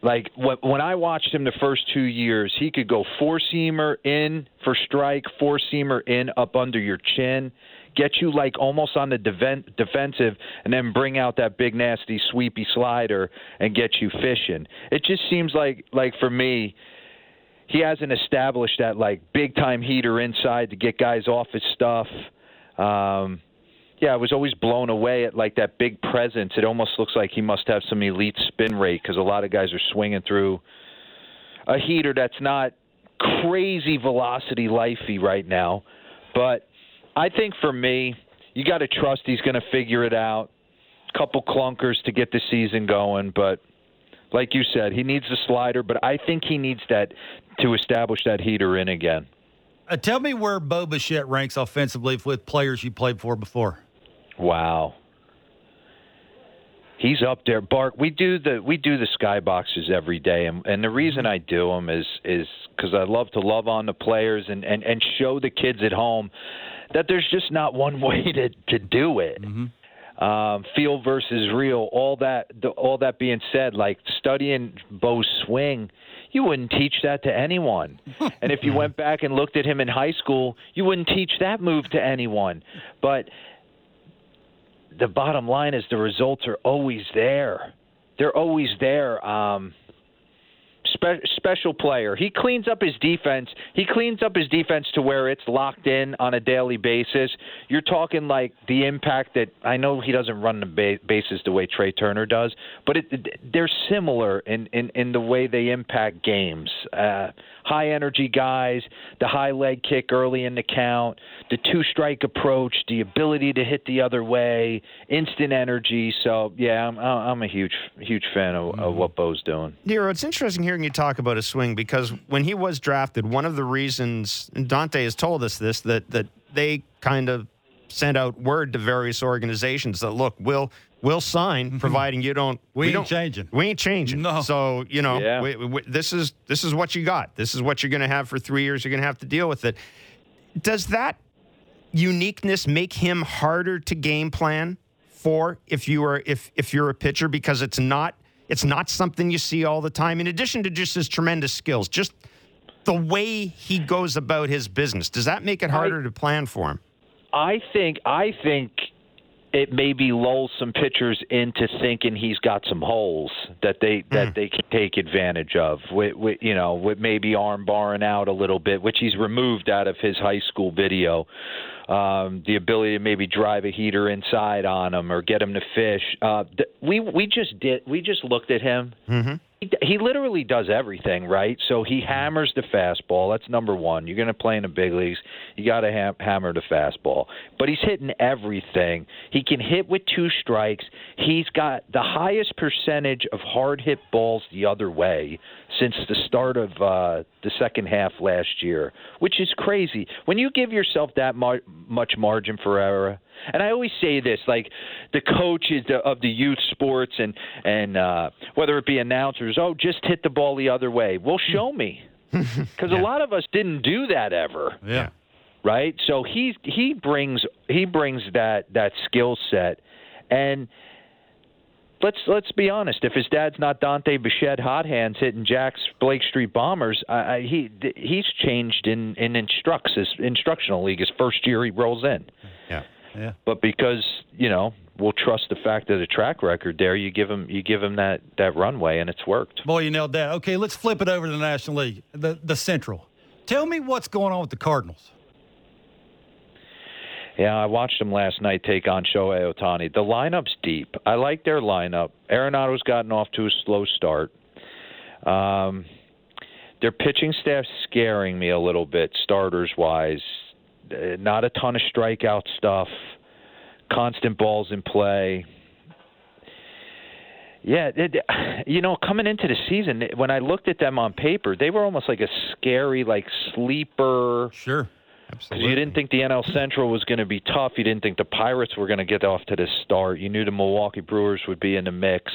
Like when I watched him the first two years, he could go four seamer in for strike, four seamer in up under your chin, get you like almost on the defensive, and then bring out that big nasty sweepy slider and get you fishing. It just seems like like for me, he hasn't established that like big time heater inside to get guys off his stuff. Um, yeah, I was always blown away at like that big presence. It almost looks like he must have some elite spin rate because a lot of guys are swinging through a heater that's not crazy velocity lifey right now. But I think for me, you got to trust he's going to figure it out. Couple clunkers to get the season going, but like you said, he needs the slider. But I think he needs that to establish that heater in again. Uh, tell me where Bo Bichette ranks offensively with players you played for before. Wow. He's up there, Bart. We do the we do the skyboxes every day, and, and the reason I do them is is because I love to love on the players and, and and show the kids at home that there's just not one way to to do it. Mm-hmm. Um, feel versus real. All that the, all that being said, like studying Bo's swing you wouldn't teach that to anyone. and if you went back and looked at him in high school, you wouldn't teach that move to anyone. But the bottom line is the results are always there. They're always there. Um, spe- special player. He cleans up his defense. He cleans up his defense to where it's locked in on a daily basis. You're talking like the impact that I know he doesn't run the ba- bases the way Trey Turner does, but it, they're similar in, in in the way they impact games. Uh, high energy guys, the high leg kick early in the count, the two strike approach, the ability to hit the other way, instant energy. So yeah, I'm I'm a huge huge fan of, of what Bo's doing. Nero, it's interesting hearing you talk about his swing because when he was drafted, one of the reasons Dante has told us this that that they kind of sent out word to various organizations that look, we'll we'll sign providing you don't. We, we ain't don't, changing. We ain't changing. No. So you know, yeah. we, we, this is this is what you got. This is what you're going to have for three years. You're going to have to deal with it. Does that uniqueness make him harder to game plan for if you are if if you're a pitcher because it's not it's not something you see all the time. In addition to just his tremendous skills, just the way he goes about his business. Does that make it harder I, to plan for him? I think I think it maybe lulls some pitchers into thinking he's got some holes that they that mm. they can take advantage of. With, with you know, with maybe arm barring out a little bit, which he's removed out of his high school video. Um, the ability to maybe drive a heater inside on him or get him to fish. Uh, th- we we just did we just looked at him. Mm-hmm he literally does everything, right? So he hammers the fastball. That's number one. You're going to play in the big leagues. You got to ha- hammer the fastball. But he's hitting everything. He can hit with two strikes. He's got the highest percentage of hard hit balls the other way since the start of uh, the second half last year, which is crazy. When you give yourself that mar- much margin for error, and I always say this, like the coaches of the youth sports and and uh, whether it be announcers, oh, just hit the ball the other way. Well, show me, because yeah. a lot of us didn't do that ever. Yeah. Right. So he he brings he brings that that skill set, and let's let's be honest. If his dad's not Dante Bichette, hot hands hitting Jack's Blake Street Bombers, uh, he he's changed in in instructs his instructional league his first year he rolls in. Yeah. Yeah. But because you know we'll trust the fact that a track record there, you give him you give him that that runway, and it's worked. Boy, you nailed that. Okay, let's flip it over to the National League, the the Central. Tell me what's going on with the Cardinals. Yeah, I watched them last night take on Shohei Ohtani. The lineup's deep. I like their lineup. Arenado's gotten off to a slow start. Um, their pitching staff's scaring me a little bit, starters wise. Uh, not a ton of strikeout stuff, constant balls in play. Yeah, it, you know, coming into the season, when I looked at them on paper, they were almost like a scary, like sleeper. Sure. Absolutely. You didn't think the NL Central was going to be tough. You didn't think the Pirates were going to get off to this start. You knew the Milwaukee Brewers would be in the mix.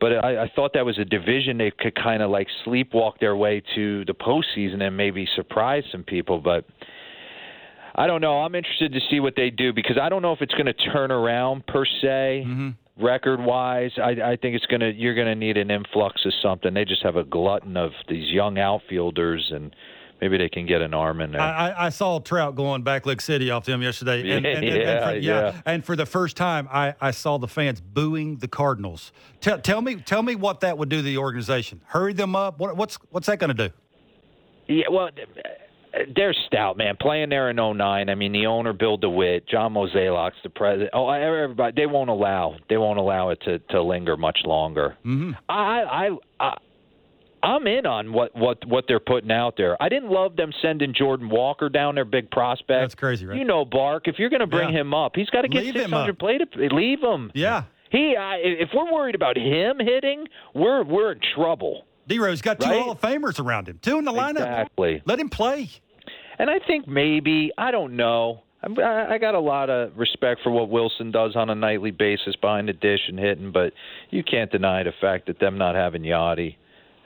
But I, I thought that was a division they could kind of like sleepwalk their way to the postseason and maybe surprise some people. But I don't know. I'm interested to see what they do because I don't know if it's going to turn around per se. Mm-hmm. record wise, I, I think it's gonna you're gonna need an influx of something. They just have a glutton of these young outfielders and maybe they can get an arm in there. I, I saw Trout going back Lake City off them yesterday. And, and, and, yeah, and for, yeah, yeah. And for the first time, I, I saw the fans booing the Cardinals. Tell, tell me tell me what that would do to the organization. Hurry them up. What, what's what's that going to do? Yeah, well, they're stout, man. Playing there in 09, I mean, the owner, Bill DeWitt, John Mozeliak's the president. Oh, everybody, they won't allow, they won't allow it to to linger much longer. Mm-hmm. I, I, I, I'm in on what what what they're putting out there. I didn't love them sending Jordan Walker down there, big prospect. That's crazy, right? You know, Bark. If you're going to bring yeah. him up, he's got to get leave 600 plate. Leave him. Yeah. He, I, if we're worried about him hitting, we're we're in trouble. D Rose got two right? Hall of Famers around him, two in the lineup. Exactly. Let him play. And I think maybe I don't know. I, I got a lot of respect for what Wilson does on a nightly basis behind the dish and hitting, but you can't deny the fact that them not having Yadi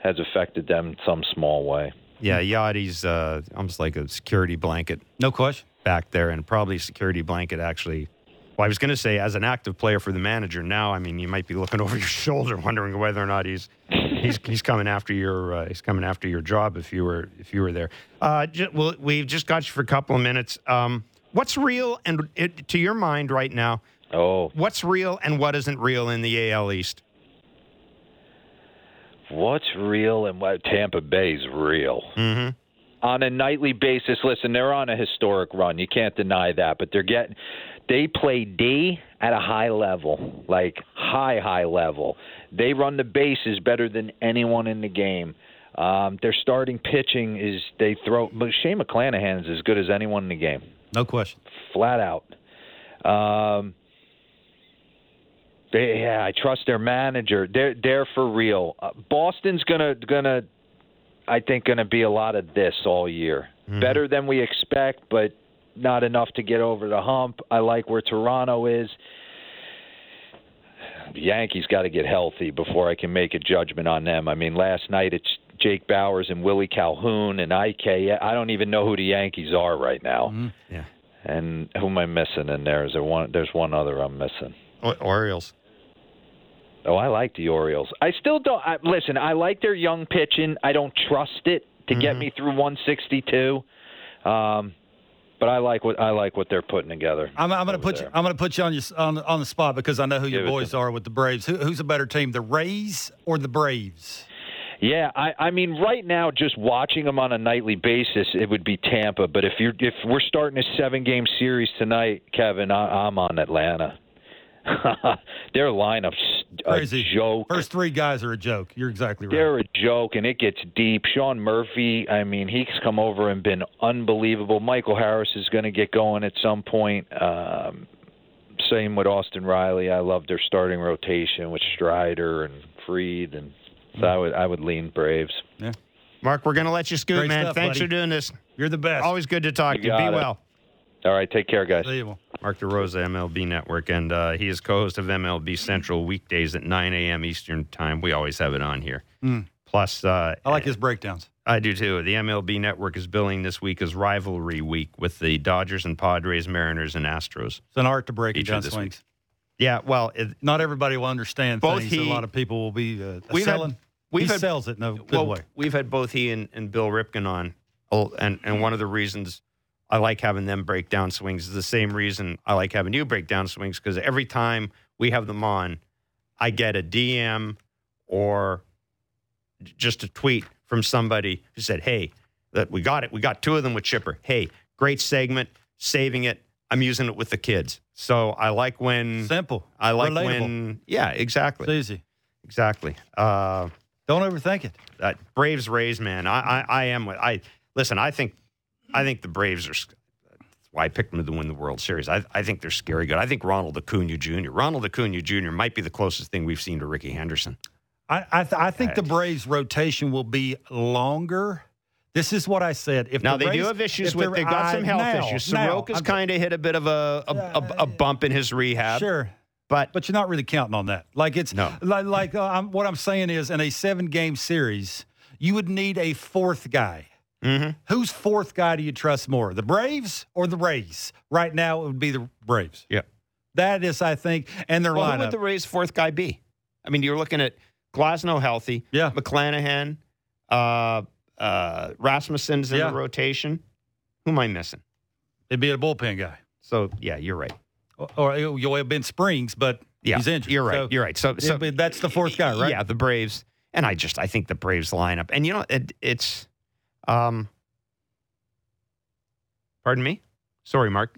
has affected them in some small way. Yeah, Yadi's uh, almost like a security blanket. No question. Back there, and probably security blanket actually. Well, I was going to say as an active player for the manager. Now, I mean, you might be looking over your shoulder, wondering whether or not he's he's he's coming after your uh, he's coming after your job if you were if you were there. Uh, well, we've just got you for a couple of minutes. Um, what's real and it, to your mind right now? Oh, what's real and what isn't real in the AL East? What's real and what Tampa Bay is real. Mm-hmm. On a nightly basis, listen, they're on a historic run. You can't deny that, but they're getting they play D at a high level, like high high level. They run the bases better than anyone in the game. Um, their starting pitching is they throw. But Shane McClanahan is as good as anyone in the game. No question. Flat out. Um, they, yeah, I trust their manager. They're they're for real. Uh, Boston's gonna gonna, I think, gonna be a lot of this all year. Mm-hmm. Better than we expect, but not enough to get over the hump. I like where Toronto is. The Yankees got to get healthy before I can make a judgment on them. I mean, last night it's Jake Bauers and Willie Calhoun and IK. I don't even know who the Yankees are right now. Mm-hmm. Yeah. And who am I missing in there? Is there one? There's one other I'm missing. Orioles. Oh, I like the Orioles. I still don't. I, listen, I like their young pitching. I don't trust it to mm-hmm. get me through 162. Um, but I like what I like what they're putting together. I'm, I'm going to put there. you. I'm going to put you on your on, on the spot because I know who Give your boys are with the Braves. Who, who's a better team, the Rays or the Braves? Yeah, I, I mean, right now, just watching them on a nightly basis, it would be Tampa. But if you're if we're starting a seven game series tonight, Kevin, I, I'm on Atlanta. Their lineup's Crazy. a joke. First three guys are a joke. You're exactly right. They're a joke, and it gets deep. Sean Murphy, I mean, he's come over and been unbelievable. Michael Harris is going to get going at some point. Um, same with Austin Riley. I love their starting rotation with Strider and Fried, and so I would I would lean Braves. Yeah. Mark, we're going to let you scoot, Great man. Stuff, Thanks buddy. for doing this. You're the best. Always good to talk You to you. Be it. well. All right, take care, guys. Mark DeRosa, MLB Network, and uh, he is co-host of MLB Central weekdays at 9 a.m. Eastern Time. We always have it on here. Mm. Plus, uh, I like his breakdowns. I do too. The MLB Network is billing this week as rivalry week with the Dodgers and Padres, Mariners, and Astros. It's an art to break Each it down of this swings. week. Yeah, well, it, Not everybody will understand Both things. he- a lot of people will be uh, We've had- selling. we've he had- sells it in a good well, way. we've had both he and, and Bill Ripken on, oh, and and one of the reasons I like having them break down swings is the same reason I like having you break down swings because every time we have them on, I get a DM or just a tweet from somebody who said, "Hey, that we got it. We got two of them with Chipper. Hey, great segment, saving it. I'm using it with the kids." So I like when Simple. I like Relatable. when yeah, exactly, It's easy. exactly. Uh, Don't overthink it. that Braves Rays man. I, I I am I listen. I think I think the Braves are. Why I picked them to win the World Series. I I think they're scary good. I think Ronald Acuna Jr. Ronald Acuna Jr. might be the closest thing we've seen to Rickey Henderson. I I, th- I think the Braves rotation will be longer. This is what I said. If Now the they do have issues with. the- They've got some health now, issues. Soroka's kind of hit a bit of a a, a a bump in his rehab. Sure, but but you're not really counting on that. Like it's No. like, like uh, I'm, what I'm saying is, in a seven game series, you would need a fourth guy. Mhm. Whose fourth guy do you trust more, the Braves or the Rays? Right now, it would be the Braves. yeah, That is, I think, and their well, lineup. Who would the Rays' fourth guy be? I mean, you're looking at Glasnow healthy. Yeah. McClanahan, uh, uh, Rasmussen's in Yeah. the rotation. Who am I missing? It'd be a bullpen guy. So yeah, you're right. Or, or you'll have been Springs, but Yeah, he's injured. You're right. So you're right. So, so be- that's the fourth guy, right? Yeah, the Braves, and I just I think the Braves lineup, and you know it, it's, um, pardon me, sorry, Mark.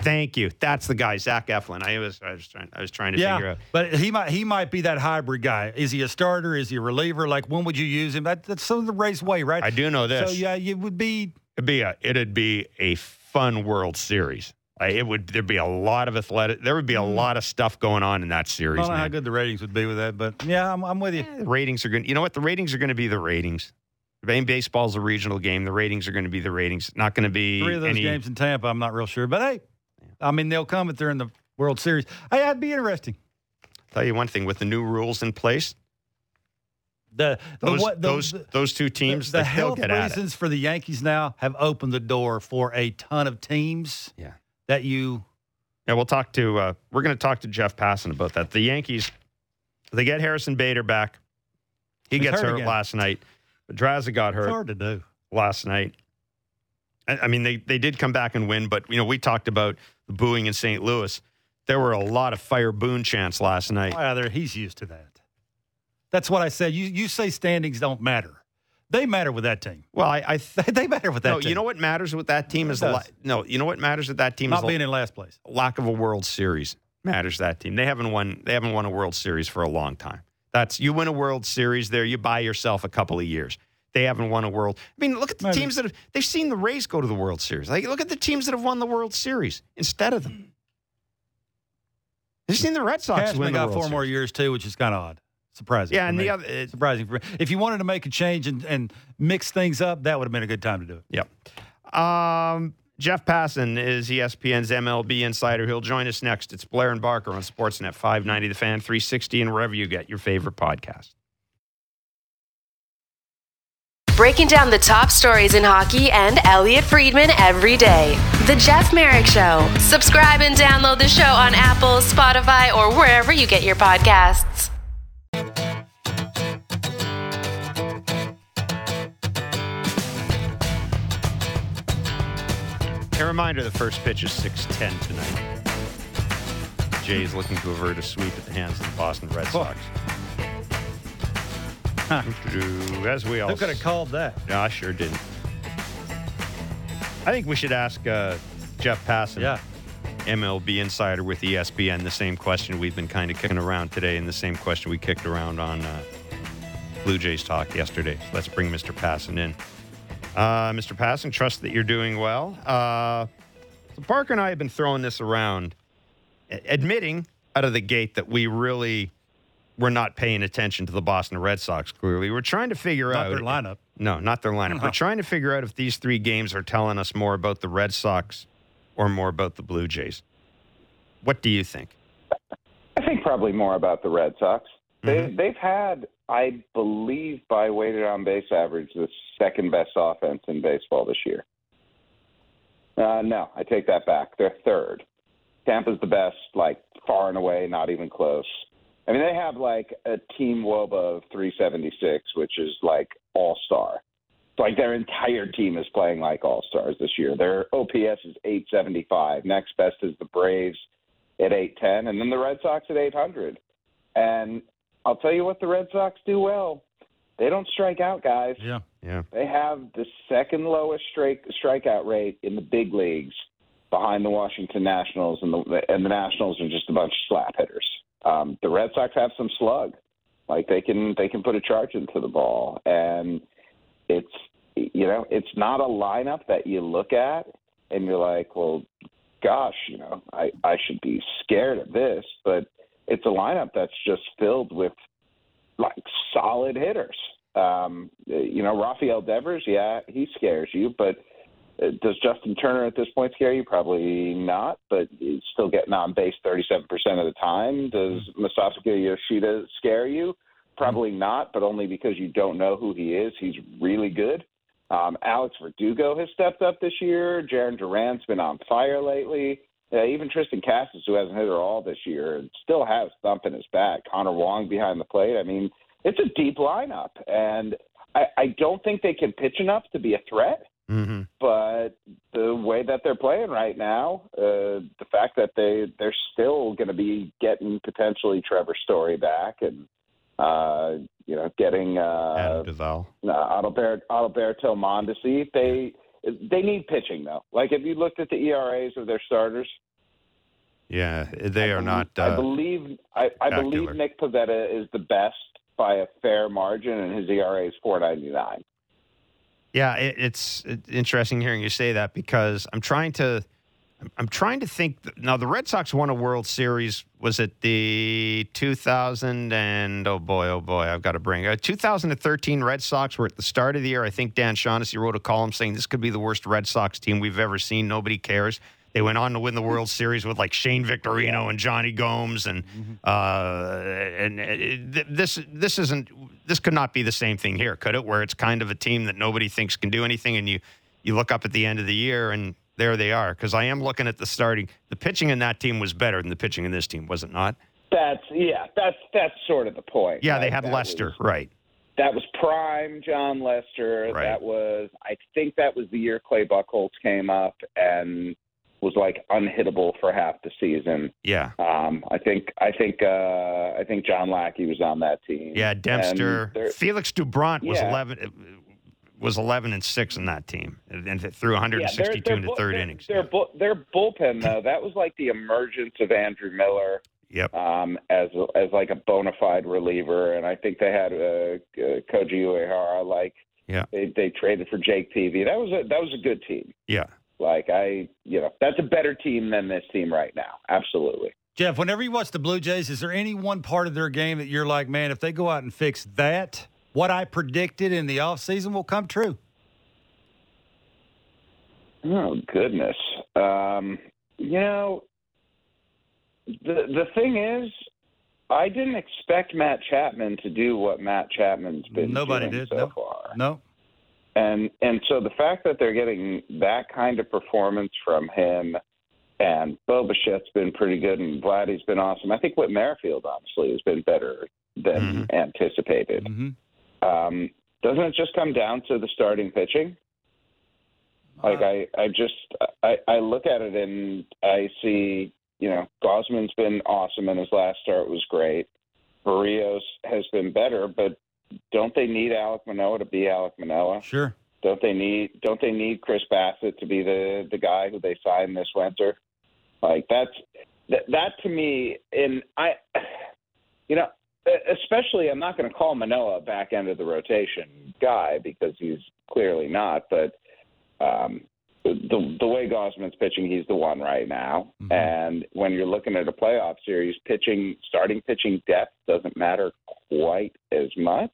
Thank you. That's the guy, Zach Eflin. I was I was trying I was trying to figure Yeah, out. but he might he might be that hybrid guy. Is he a starter? Is he a reliever? Like when would you use him? That, that's of the race way, right? I do know this. So yeah, you would be. It'd be a it'd be a fun World Series. Like, it would there'd be a lot of athletic. There would be a lot of stuff going on in that series. I don't know how good the ratings would be with that, but yeah, I'm, I'm with you. The ratings are going. You know what? The ratings are going to be the ratings. Baseball's a regional game. The ratings are going to be the ratings. Not going to be Three of those any. games in Tampa, I'm not real sure, but hey, I mean they'll come if they're in the World Series. Hey, that'd be interesting. Tell you one thing: with the new rules in place, The, the those what- the- those the- those two teams, the, the they'll health get at it. reasons for the Yankees now have opened the door for a ton of teams. Yeah. that you Yeah, we'll talk to. Uh, we're going to talk to Jeff Passan about that. The Yankees, they get Harrison Bader back. He He's gets hurt hurt, last night. But Draza got it's hurt hard to do. last night. I, I mean, they they did come back and win, but you know, we talked about the booing in St. Louis. There were a lot of fire Boone chants last night. There- he's used to that. That's what I said. You you say standings don't matter. They matter with that team. Well, I, I th- They matter with that no, team. you know what matters with that team is the la- no. You know what matters with that team not is being in last place. lack of a World Series matters. That team they haven't won. They haven't won a World Series for a long time. That's you win a World Series there, you buy yourself a couple of years. They haven't won a World. I mean, look at the Maybe. teams that have. They've seen the Rays go to the World Series. Like, look at the teams that have won the World Series instead of them. They've seen the Red Sox Cashman win the got World four Series. more years too, which is kind of odd, surprising. Yeah, and me. the other. it- surprising for me. If you wanted to make a change and, and mix things up, that would have been a good time to do it. Yep. Um, Jeff Passan is ESPN's MLB insider. He'll join us next. It's Blair and Barker on Sportsnet 590 The Fan 360 and wherever you get your favorite podcast. Breaking down the top stories in hockey and Elliot Friedman every day. The Jeff Marek Show. Subscribe and download the show on Apple, Spotify, or wherever you get your podcasts. A reminder the first pitch is 6'10 tonight. Jay's looking to avert a sweep at the hands of the Boston Red Sox. As we all Who could have called that? Yeah, I sure didn't. I think we should ask uh, Jeff Passan, Yeah. MLB insider with ESPN, the same question we've been kind of kicking around today, and the same question we kicked around on uh, Blue Jays talk yesterday. So let's bring Mr. Passan in. Uh, Mr. Passan, trust that you're doing well. Uh, so Barker and I have been throwing this around, admitting out of the gate that we really were not paying attention to the Boston Red Sox. Clearly, we're trying to figure Not out their lineup. no, not their lineup. No. We're trying to figure out if these three games are telling us more about the Red Sox or more about the Blue Jays. What do you think? I think probably more about the Red Sox. They Mhm. they've had, I believe, by weighted on base average, the second best offense in baseball this year. Uh, no, I take that back. They're third. Tampa's the best, like far and away, not even close. I mean, they have like a team WOBA of 376, which is like all star. Like their entire team is playing like all stars this year. Their OPS is 875. Next best is the Braves at 810, and then the Red Sox at 800. And I'll tell you what the Red Sox do well. They don't strike out, guys. Yeah. Yeah. They have the second lowest strike strikeout rate in the big leagues, behind the Washington Nationals, and the and the Nationals are just a bunch of slap hitters. Um, the Red Sox have some slug, like they can they can put a charge into the ball, and it's you know it's not a lineup that you look at and you're like, well, gosh, you know, I I should be scared of this, but it's a lineup that's just filled with like solid hitters. Um, you know, Rafael Devers, yeah, he scares you, but uh, does Justin Turner at this point scare you? Probably not, but he's still getting on base 37% of the time. Does Masataka Yoshida scare you? Probably not, but only because you don't know who he is. He's really good. Um, Alex Verdugo has stepped up this year. Jaron Duran's been on fire lately. Uh, even Triston Casas, who hasn't hit at all this year, still has thump in his back. Connor Wong behind the plate. I mean, it's a deep lineup, and I, I don't think they can pitch enough to be a threat. Mm-hmm. But the way that they're playing right now, uh, the fact that they they're still going to be getting potentially Trevor Story back and uh, you know getting uh, Duvall, uh, Adalbert, Adalberto Mondesi, they they need pitching though. Like if you looked at the ERAs of their starters, yeah, they are I not. Uh, I believe I, I believe Nick Pivetta is the best by a fair margin, and his ERA is four ninety nine. Yeah, it, it's, it's interesting hearing you say that because I'm trying to. I'm trying to think. Now, the Red Sox won a World Series. Was it the 2000 and oh boy, oh boy, I've got to bring it. 2013 Red Sox were at the start of the year. I think Dan Shaughnessy wrote a column saying this could be the worst Red Sox team we've ever seen. Nobody cares. They went on to win the World Series with like Shane Victorino and Jonny Gomes, and mm-hmm. uh, and uh, this this isn't this could not be the same thing here, could it? Where it's kind of a team that nobody thinks can do anything, and you you look up at the end of the year and there they are. Because I am looking at the starting. The pitching in that team was better than the pitching in this team, was it not? That's yeah. That's that's sort of the point. Yeah, they had Lester, was, right? That was prime Jon Lester. Right. That was I think that was the year Clay Buchholz came up and was like unhittable for half the season. Yeah. Um, I think I think uh, I think John Lackey was on that team. Yeah, Dempster, Felix Doubront was yeah. eleven was eleven and six in that team, and threw 162 yeah, in the third their, innings. Their, bu- their bullpen though, that was like the emergence of Andrew Miller. Yep. Um, as as like a bona fide reliever, and I think they had uh, uh, Koji Uehara. Like, yeah, they they traded for Jake Peavy. That was a that was a good team. Yeah. Like I, you know, that's a better team than this team right now. Absolutely. Jeff, whenever you watch the Blue Jays, is there any one part of their game that you're like, man, if they go out and fix that, what I predicted in the offseason will come true? Oh goodness. Um, you know, the the thing is, I didn't expect Matt Chapman to do what Matt Chapman's been Nobody doing did. so no. far. No. And and so the fact that they're getting that kind of performance from him, and Bo Bichette's been pretty good, and Vladdy's been awesome. I think Whit Merrifield honestly has been better than mm-hmm. anticipated. Mm-hmm. Um, doesn't it just come down to the starting pitching? Like I, I just I, I look at it and I see, you know, Gausman's been awesome and his last start was great. Berrios has been better, but don't they need Alek Manoah to be Alek Manoah? Sure. Don't they need Don't they need Chris Bassitt to be the the guy who they signed this winter? Like that's that that to me, and I, you know, especially I'm not going to call Manoah a back end of the rotation guy because he's clearly not, but. Um, the the way Gausman's pitching, he's the one right now. Mm-hmm. And when you're looking at a playoff series, pitching starting pitching depth doesn't matter quite as much,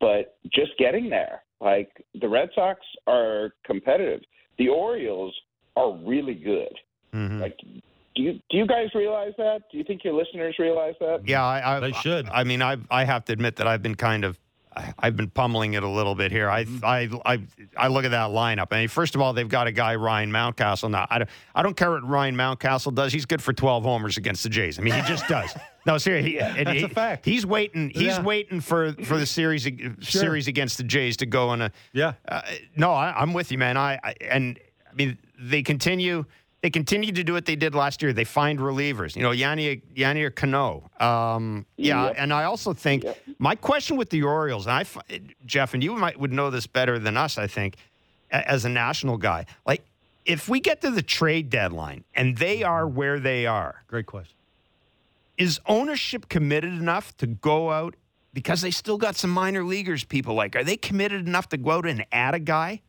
but just getting there. Like the Red Sox are competitive. The Orioles are really good. Mm-hmm. Like do you do you guys realize that? Do you think your listeners realize that? Yeah, I, I they should. I, I mean, I I have to admit that I've been kind of I've been pummeling it a little bit here. I, mm-hmm. I, I, I look at that lineup. I mean, first of all, they've got a guy Ryan Mountcastle. Now, I don't, I don't care what Ryan Mountcastle does. He's good for 12 homers against the Jays. I mean, he just does. No, seriously, he, that's he, a fact. He's waiting. He's yeah. waiting for for the series sure. series against the Jays to go on a. Yeah. Uh, no, I, am with you, man. I, I and I mean they continue they continue to do what they did last year. They find relievers. You know, Yanni Yanni or Cano. Um, yeah, yep. and I also think yep. my question with the Orioles, and I, Jeff, and you might would know this better than us. I think, as a national guy, like if we get to the trade deadline and they are where they are, great question. Is ownership committed enough to go out because they still got some minor leaguers? People like, are they committed enough to go out and add a guy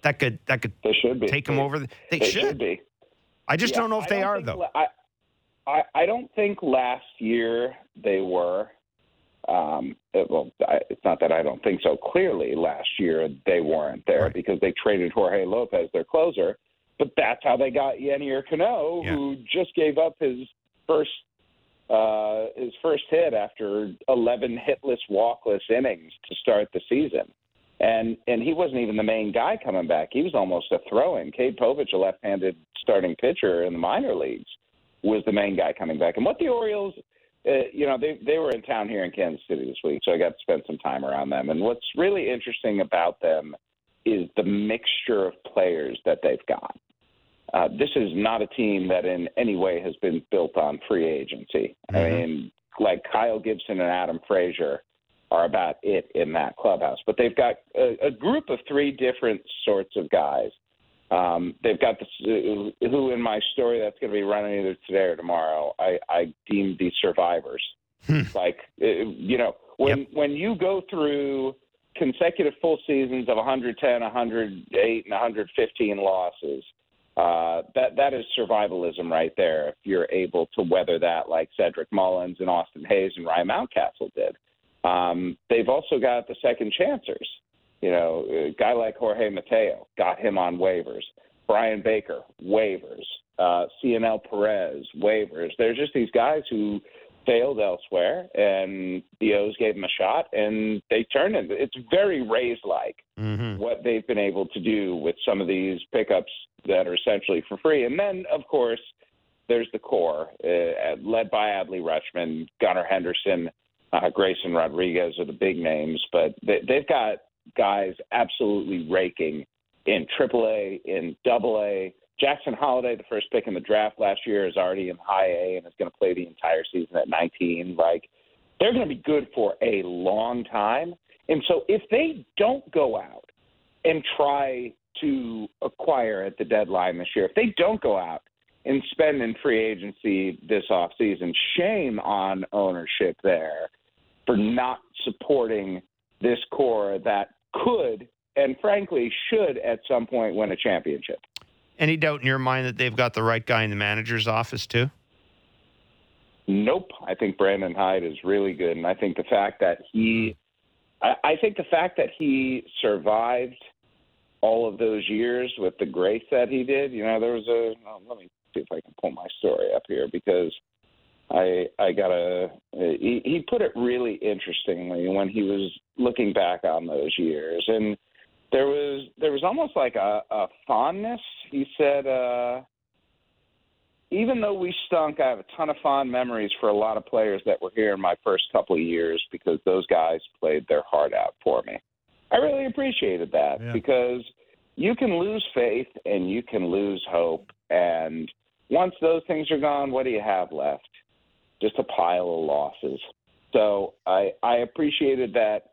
that could that could they should be. take them over? The, they, they should. should be. I just yeah, don't know if they are think, though. I, I I don't think last year they were. Um, it, well, I, it's not that I don't think so. Clearly, last year they weren't there right. because they traded Jorge Lopez, their closer. But that's how they got Yennier Cano, yeah. who just gave up his first uh, his first hit after 11 hitless, walkless innings to start the season. And and he wasn't even the main guy coming back. He was almost a throw-in. Cade Povich, a left-handed starting pitcher in the minor leagues, was the main guy coming back. And what the Orioles, uh, you know, they they were in town here in Kansas City this week, so I got to spend some time around them. And what's really interesting about them is the mixture of players that they've got. Uh, this is not a team that in any way has been built on free agency. Mm-hmm. I mean, like Kyle Gibson and Adam Frazier are about it in that clubhouse. But they've got a, a group of three different sorts of guys. Um, they've got this, uh, who in my story that's going to be running either today or tomorrow. I, I deem these survivors. Hmm. Like uh, you know, when yep. when you go through consecutive full seasons of 110, 108, and 115 losses, uh, that that is survivalism right there. If you're able to weather that, like Cedric Mullins and Austin Hays and Ryan Mountcastle did. Um, they've also got the second chancers. You know, a guy like Jorge Mateo got him on waivers. Bryan Baker, waivers. Uh, Cionel Perez, waivers. There's just these guys who failed elsewhere, and the O's gave them a shot, and they turned it. It's very Rays like mm-hmm. what they've been able to do with some of these pickups that are essentially for free. And then, of course, there's the core, uh, led by Adley Rutschman, Gunnar Henderson, uh, Grayson Rodriguez are the big names, but they, they've got guys absolutely raking in AAA, in AA. Jackson Holliday, the first pick in the draft last year, is already in High A and is going to play the entire season at 19. Like they're going to be good for a long time. And so if they don't go out and try to acquire at the deadline this year, if they don't go out and spend in free agency this offseason, shame on ownership there for not supporting this core that could and frankly should at some point win a championship. Any doubt in your mind that they've got the right guy in the manager's office too? Nope. I think Brandon Hyde is really good, and I think the fact that he, I, I think the fact that he survived all of those years with the grace that he did. You know, there was a. Oh, let me see if I can pull my story up here because I I got a he, he put it really interestingly when he was looking back on those years and there was there was almost like a, a fondness. He said, uh, even though we stunk, I have a ton of fond memories for a lot of players that were here in my first couple of years because those guys played their heart out for me. I really appreciated that yeah. because you can lose faith and you can lose hope, and once those things are gone, what do you have left? Just a pile of losses. So I I appreciated that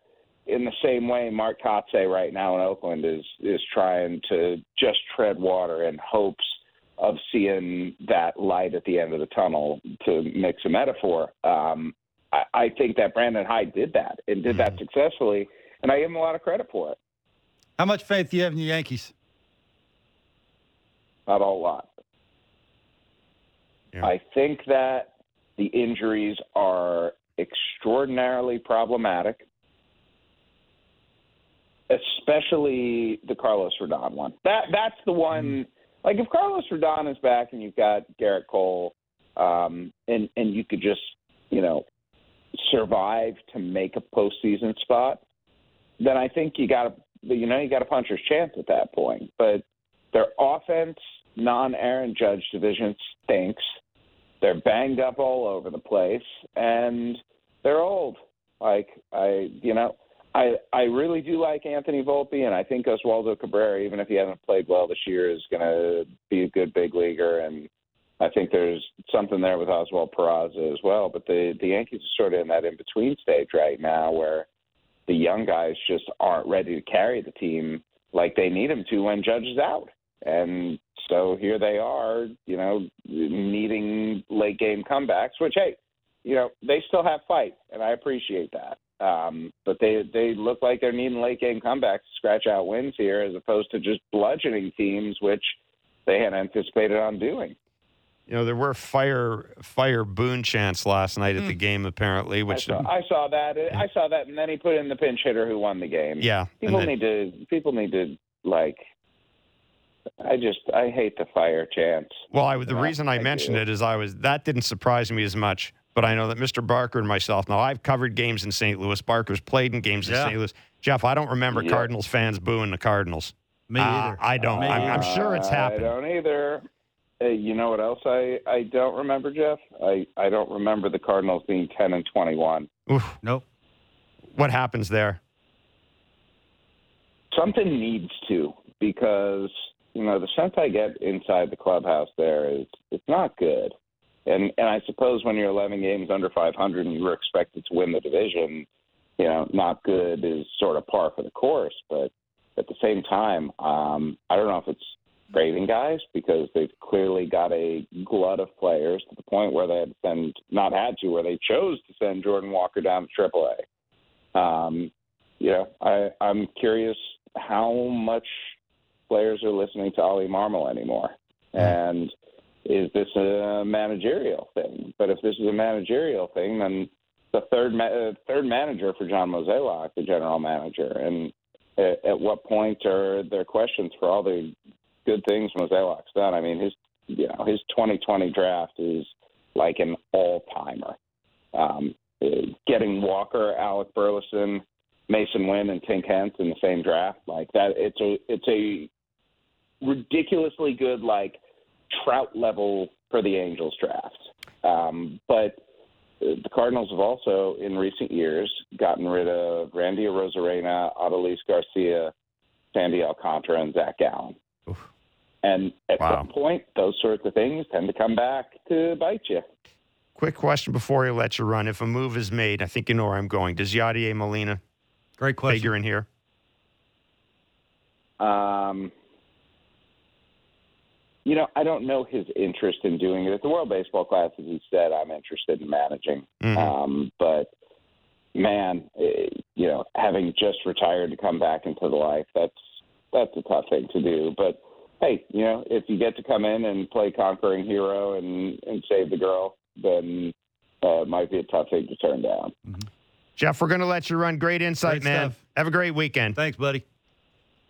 in the same way Mark Kotsay right now in Oakland is is trying to just tread water in hopes of seeing that light at the end of the tunnel to mix a metaphor. Um, I, I think that Brandon Hyde did that and did that mm-hmm. successfully, and I give him a lot of credit for it. How much faith do you have in the Yankees? Not a whole lot. Yeah. I think that the injuries are extraordinarily problematic, especially the Carlos Rodon one. That that's the one. Mm-hmm. Like if Carlos Rodon is back and you've got Gerrit Cole, um, and and you could just you know survive to make a postseason spot, then I think you got to you know you got a puncher's chance at that point. But their offense, non-Aaron Judge division stinks. They're banged up all over the place, and they're old. Like I, you know, I I really do like Anthony Volpe, and I think Oswaldo Cabrera, even if he hasn't played well this year, is going to be a good big leaguer. And I think there's something there with Oswald Peraza as well. But the the Yankees are sort of in that in between stage right now, where the young guys just aren't ready to carry the team like they need them to when Judge is out. And so here they are, you know, needing late game comebacks, which hey, you know, they still have fight, and I appreciate that. Um, but they they look like they're needing late game comebacks to scratch out wins here, as opposed to just bludgeoning teams, which they had anticipated on doing. You know, there were fire fire Boone chants last night at the hmm. game, apparently. Which I saw, I saw that. I saw that, and then he put in the pinch hitter who won the game. Yeah, people then, need to people need to like I just I hate the fire chance. Well, I, the reason I, I mentioned do. it is I was that didn't surprise me as much but I know that Mr. Barker and myself. Now I've covered games in St. Louis. Barker's played in games Yeah. in St. Louis. Jeff, I don't remember Yeah. Cardinals fans booing the Cardinals. Me Uh, either. I don't. Me I'm, I'm sure it's happened. I don't either. Hey, you know what else I, I don't remember, Jeff? I, I don't remember the Cardinals being 10 and 21. Oof. Nope. What happens there? Something needs to because, you know, the sense I get inside the clubhouse there is it's not good. And and I suppose when you're 11 games under 500 and you were expected to win the division, you know, not good is sort of par for the course. But at the same time, um, I don't know if it's craving guys because they've clearly got a glut of players to the point where they had to send, not had to, where they chose to send Jordan Walker down to AAA. Um, you know, I, I'm curious how much players are listening to Oli Marmol anymore. And is this a managerial thing? But if this is a managerial thing, then the third ma- uh, third manager for John Mozeliak, the general manager, and at, at what point are there questions for all the good things Mozeliak's done? I mean, his you know his 2020 draft is like an all timer. Um, getting Walker, Alec Burleson, Masyn Winn, and Tink Hence in the same draft like that, it's a it's a ridiculously good like Trout level for the Angels draft. Um, but the Cardinals have also, in recent years, gotten rid of Randy Arozarena, Adolis Garcia, Sandy Alcantara, and Zach Gallen. And at Wow. some point, those sorts of things tend to come back to bite you. Quick question before he lets you run. If a move is made, I think you know where I'm going. Does Yadier Molina Great question. figure in here? Um, you know, I don't know his interest in doing it. At the World Baseball Classic, he said, I'm interested in managing. Mhm. Um, but, man, eh, you know, having just retired to come back into the life, that's that's a tough thing to do. But, hey, you know, if you get to come in and play conquering hero and, and save the girl, then uh, it might be a tough thing to turn down. Jeff, we're going to let you run. Great insight, Great man. stuff. Have a great weekend. Thanks, buddy.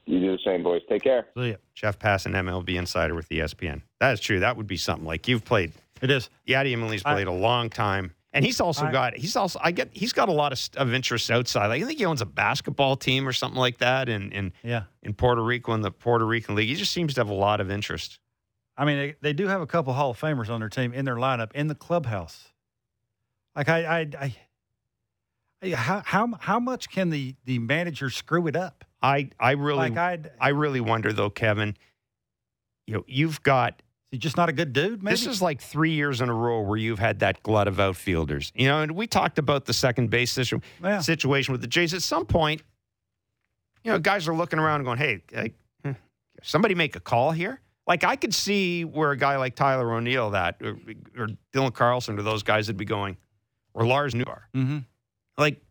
You do the same, boys. Take care. See ya. Jeff Passan, MLB Insider with ESPN. That is true. That would be something like you've played. It is. Yadi Molina's played a long time. And he's also I- got he's also I get he's got a lot of, st- of interests outside. Like I think he owns a basketball team or something like that in in, Yeah. in Puerto Rico in the Puerto Rican League. He just seems to have a lot of interest. I mean, they, they do have a couple Hall of Famers on their team in their lineup in the clubhouse. Like I, I, I, I how how how much can the the manager screw it up? I I really Like I'd, I really wonder though, Kevin. You know, you've got just not a good dude? Maybe This is like three years in a row where you've had that glut of outfielders. You know, and we talked about the second base situ- Yeah. situation with the Jays. At some point, you know, guys are looking around and going, "Hey, like, eh, somebody make a call here." Like I could see where a guy like Tyler O'Neill, that or, or Dylan Carlson, or those guys would be going, or Lars Nootbaar. Mhm. Like,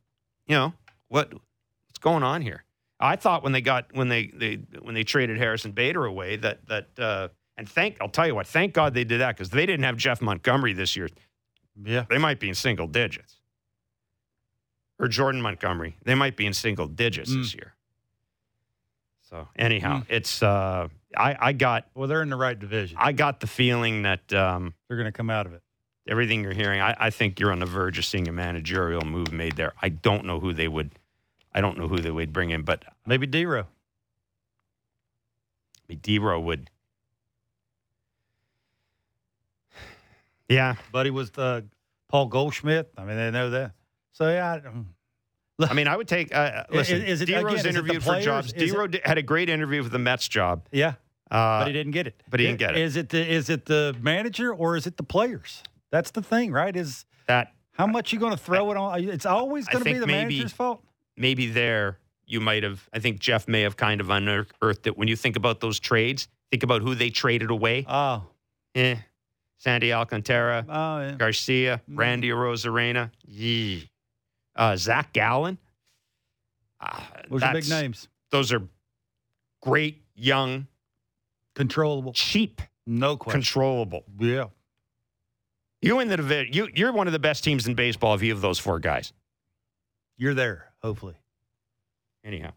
you know, what what's going on here? I thought when they got when they, they when they traded Harrison Bader away that that uh, and thank I'll tell you what, thank God they did that because they didn't have Jeff Montgomery this year. yeah. They might be in single digits. Or Jordan Montgomery. They might be in single digits this year. So anyhow, it's uh I, I got Well, they're in the right division. I got the feeling that um They're going to come out of it. everything you're hearing, I, I think you're on the verge of seeing a managerial move made there. I don't know who they would I don't know who they would bring in, but Maybe Dero. Maybe Dero would Yeah. Buddy was the Paul Goldschmidt. I mean, they know that. So yeah. I-. I mean, I would take. Uh, listen, is it- Dero's again, is it interviewed for jobs. Is it- Dero had a great interview for the Mets job, Yeah. uh, but he didn't get it. but he didn't get it. Is it the is it the manager or is it the players? That's the thing, right? Is that how much you going to throw it on? It's always going to be the maybe- manager's fault. Maybe there you might have. I think Jeff may have kind of unearthed it. when you think about those trades, think about who they traded away. Oh, Eh, Sandy Alcantara, oh, yeah. Garcia, Randy Arozarena, yee. Uh, Zach Gallen. Uh, Those are big names. Those are great, young, Controllable. cheap, No question. controllable. yeah. You win the division. You, you're one of the best teams in baseball if you have those four guys. You're there, hopefully. Anyhow,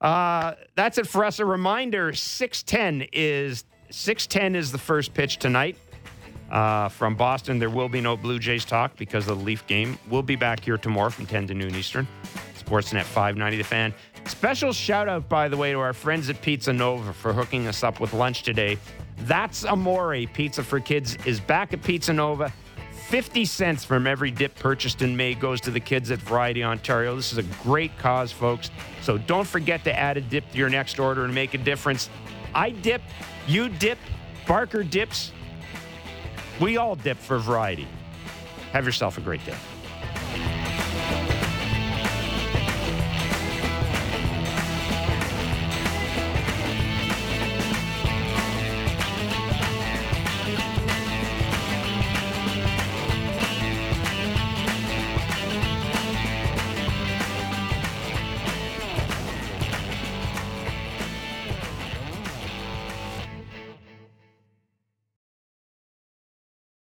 uh, that's it for us. A reminder: six ten is six ten is the first pitch tonight. Uh, from Boston, there will be no Blue Jays talk because of the Leaf game. We'll be back here tomorrow from 10 to noon Eastern. Sportsnet 590 The Fan. Special shout out, by the way, to our friends at Pizza Nova for hooking us up with lunch today. That's Amore Pizza for Kids is back at Pizza Nova. 50 cents from every dip purchased in May goes to the kids at Variety Ontario. This is a great cause, folks. So don't forget to add a dip to your next order and make a difference. I dip, you dip, Barker dips. We all dip for variety. Have yourself a great day.